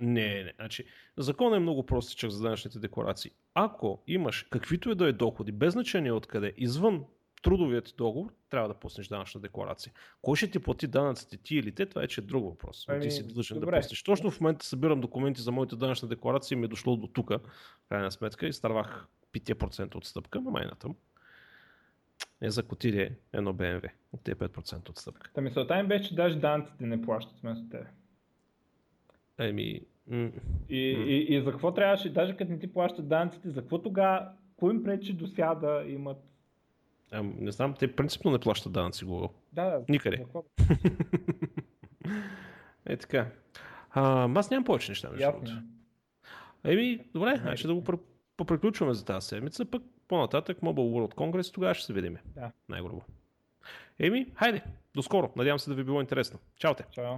Не, не. Значи, законът е много простичък за данъчните декларации. Ако имаш каквито и да е доходи, без значение откъде, извън трудовият ти договор, трябва да пуснеш данъчна декларация. Кой ще ти плати данъците, ти или те, това е, че е друг въпрос. Но ти Ами, си длъжен да пуснеш. Точно в момента събирам документи за моята данъчна декларация и ми е дошло до тук, крайна сметка, и старвах 5% отстъпка на майната му. Е, за котири едно BMW от тези 5% отстъпка. Та мисълта им беше, че даже данците не плащат вместо тебе. Еми, И, и, и за какво трябваше, даже като не ти плащат данците, за какво тогава, кой им пречи до сега да имат... а, не знам, те принципно не плащат данъци Google. Да, да. Никъде. [LAUGHS] Е така. А, аз нямам повече неща. между другото. Еми, добре, значи да го пр- поприключваме за тази седмица, пък по-нататък Mobile World Congress, тогава ще се видим. Да. Най-грубо. Еми, хайде, до скоро. Надявам се да ви е било интересно. Чао те! Чао.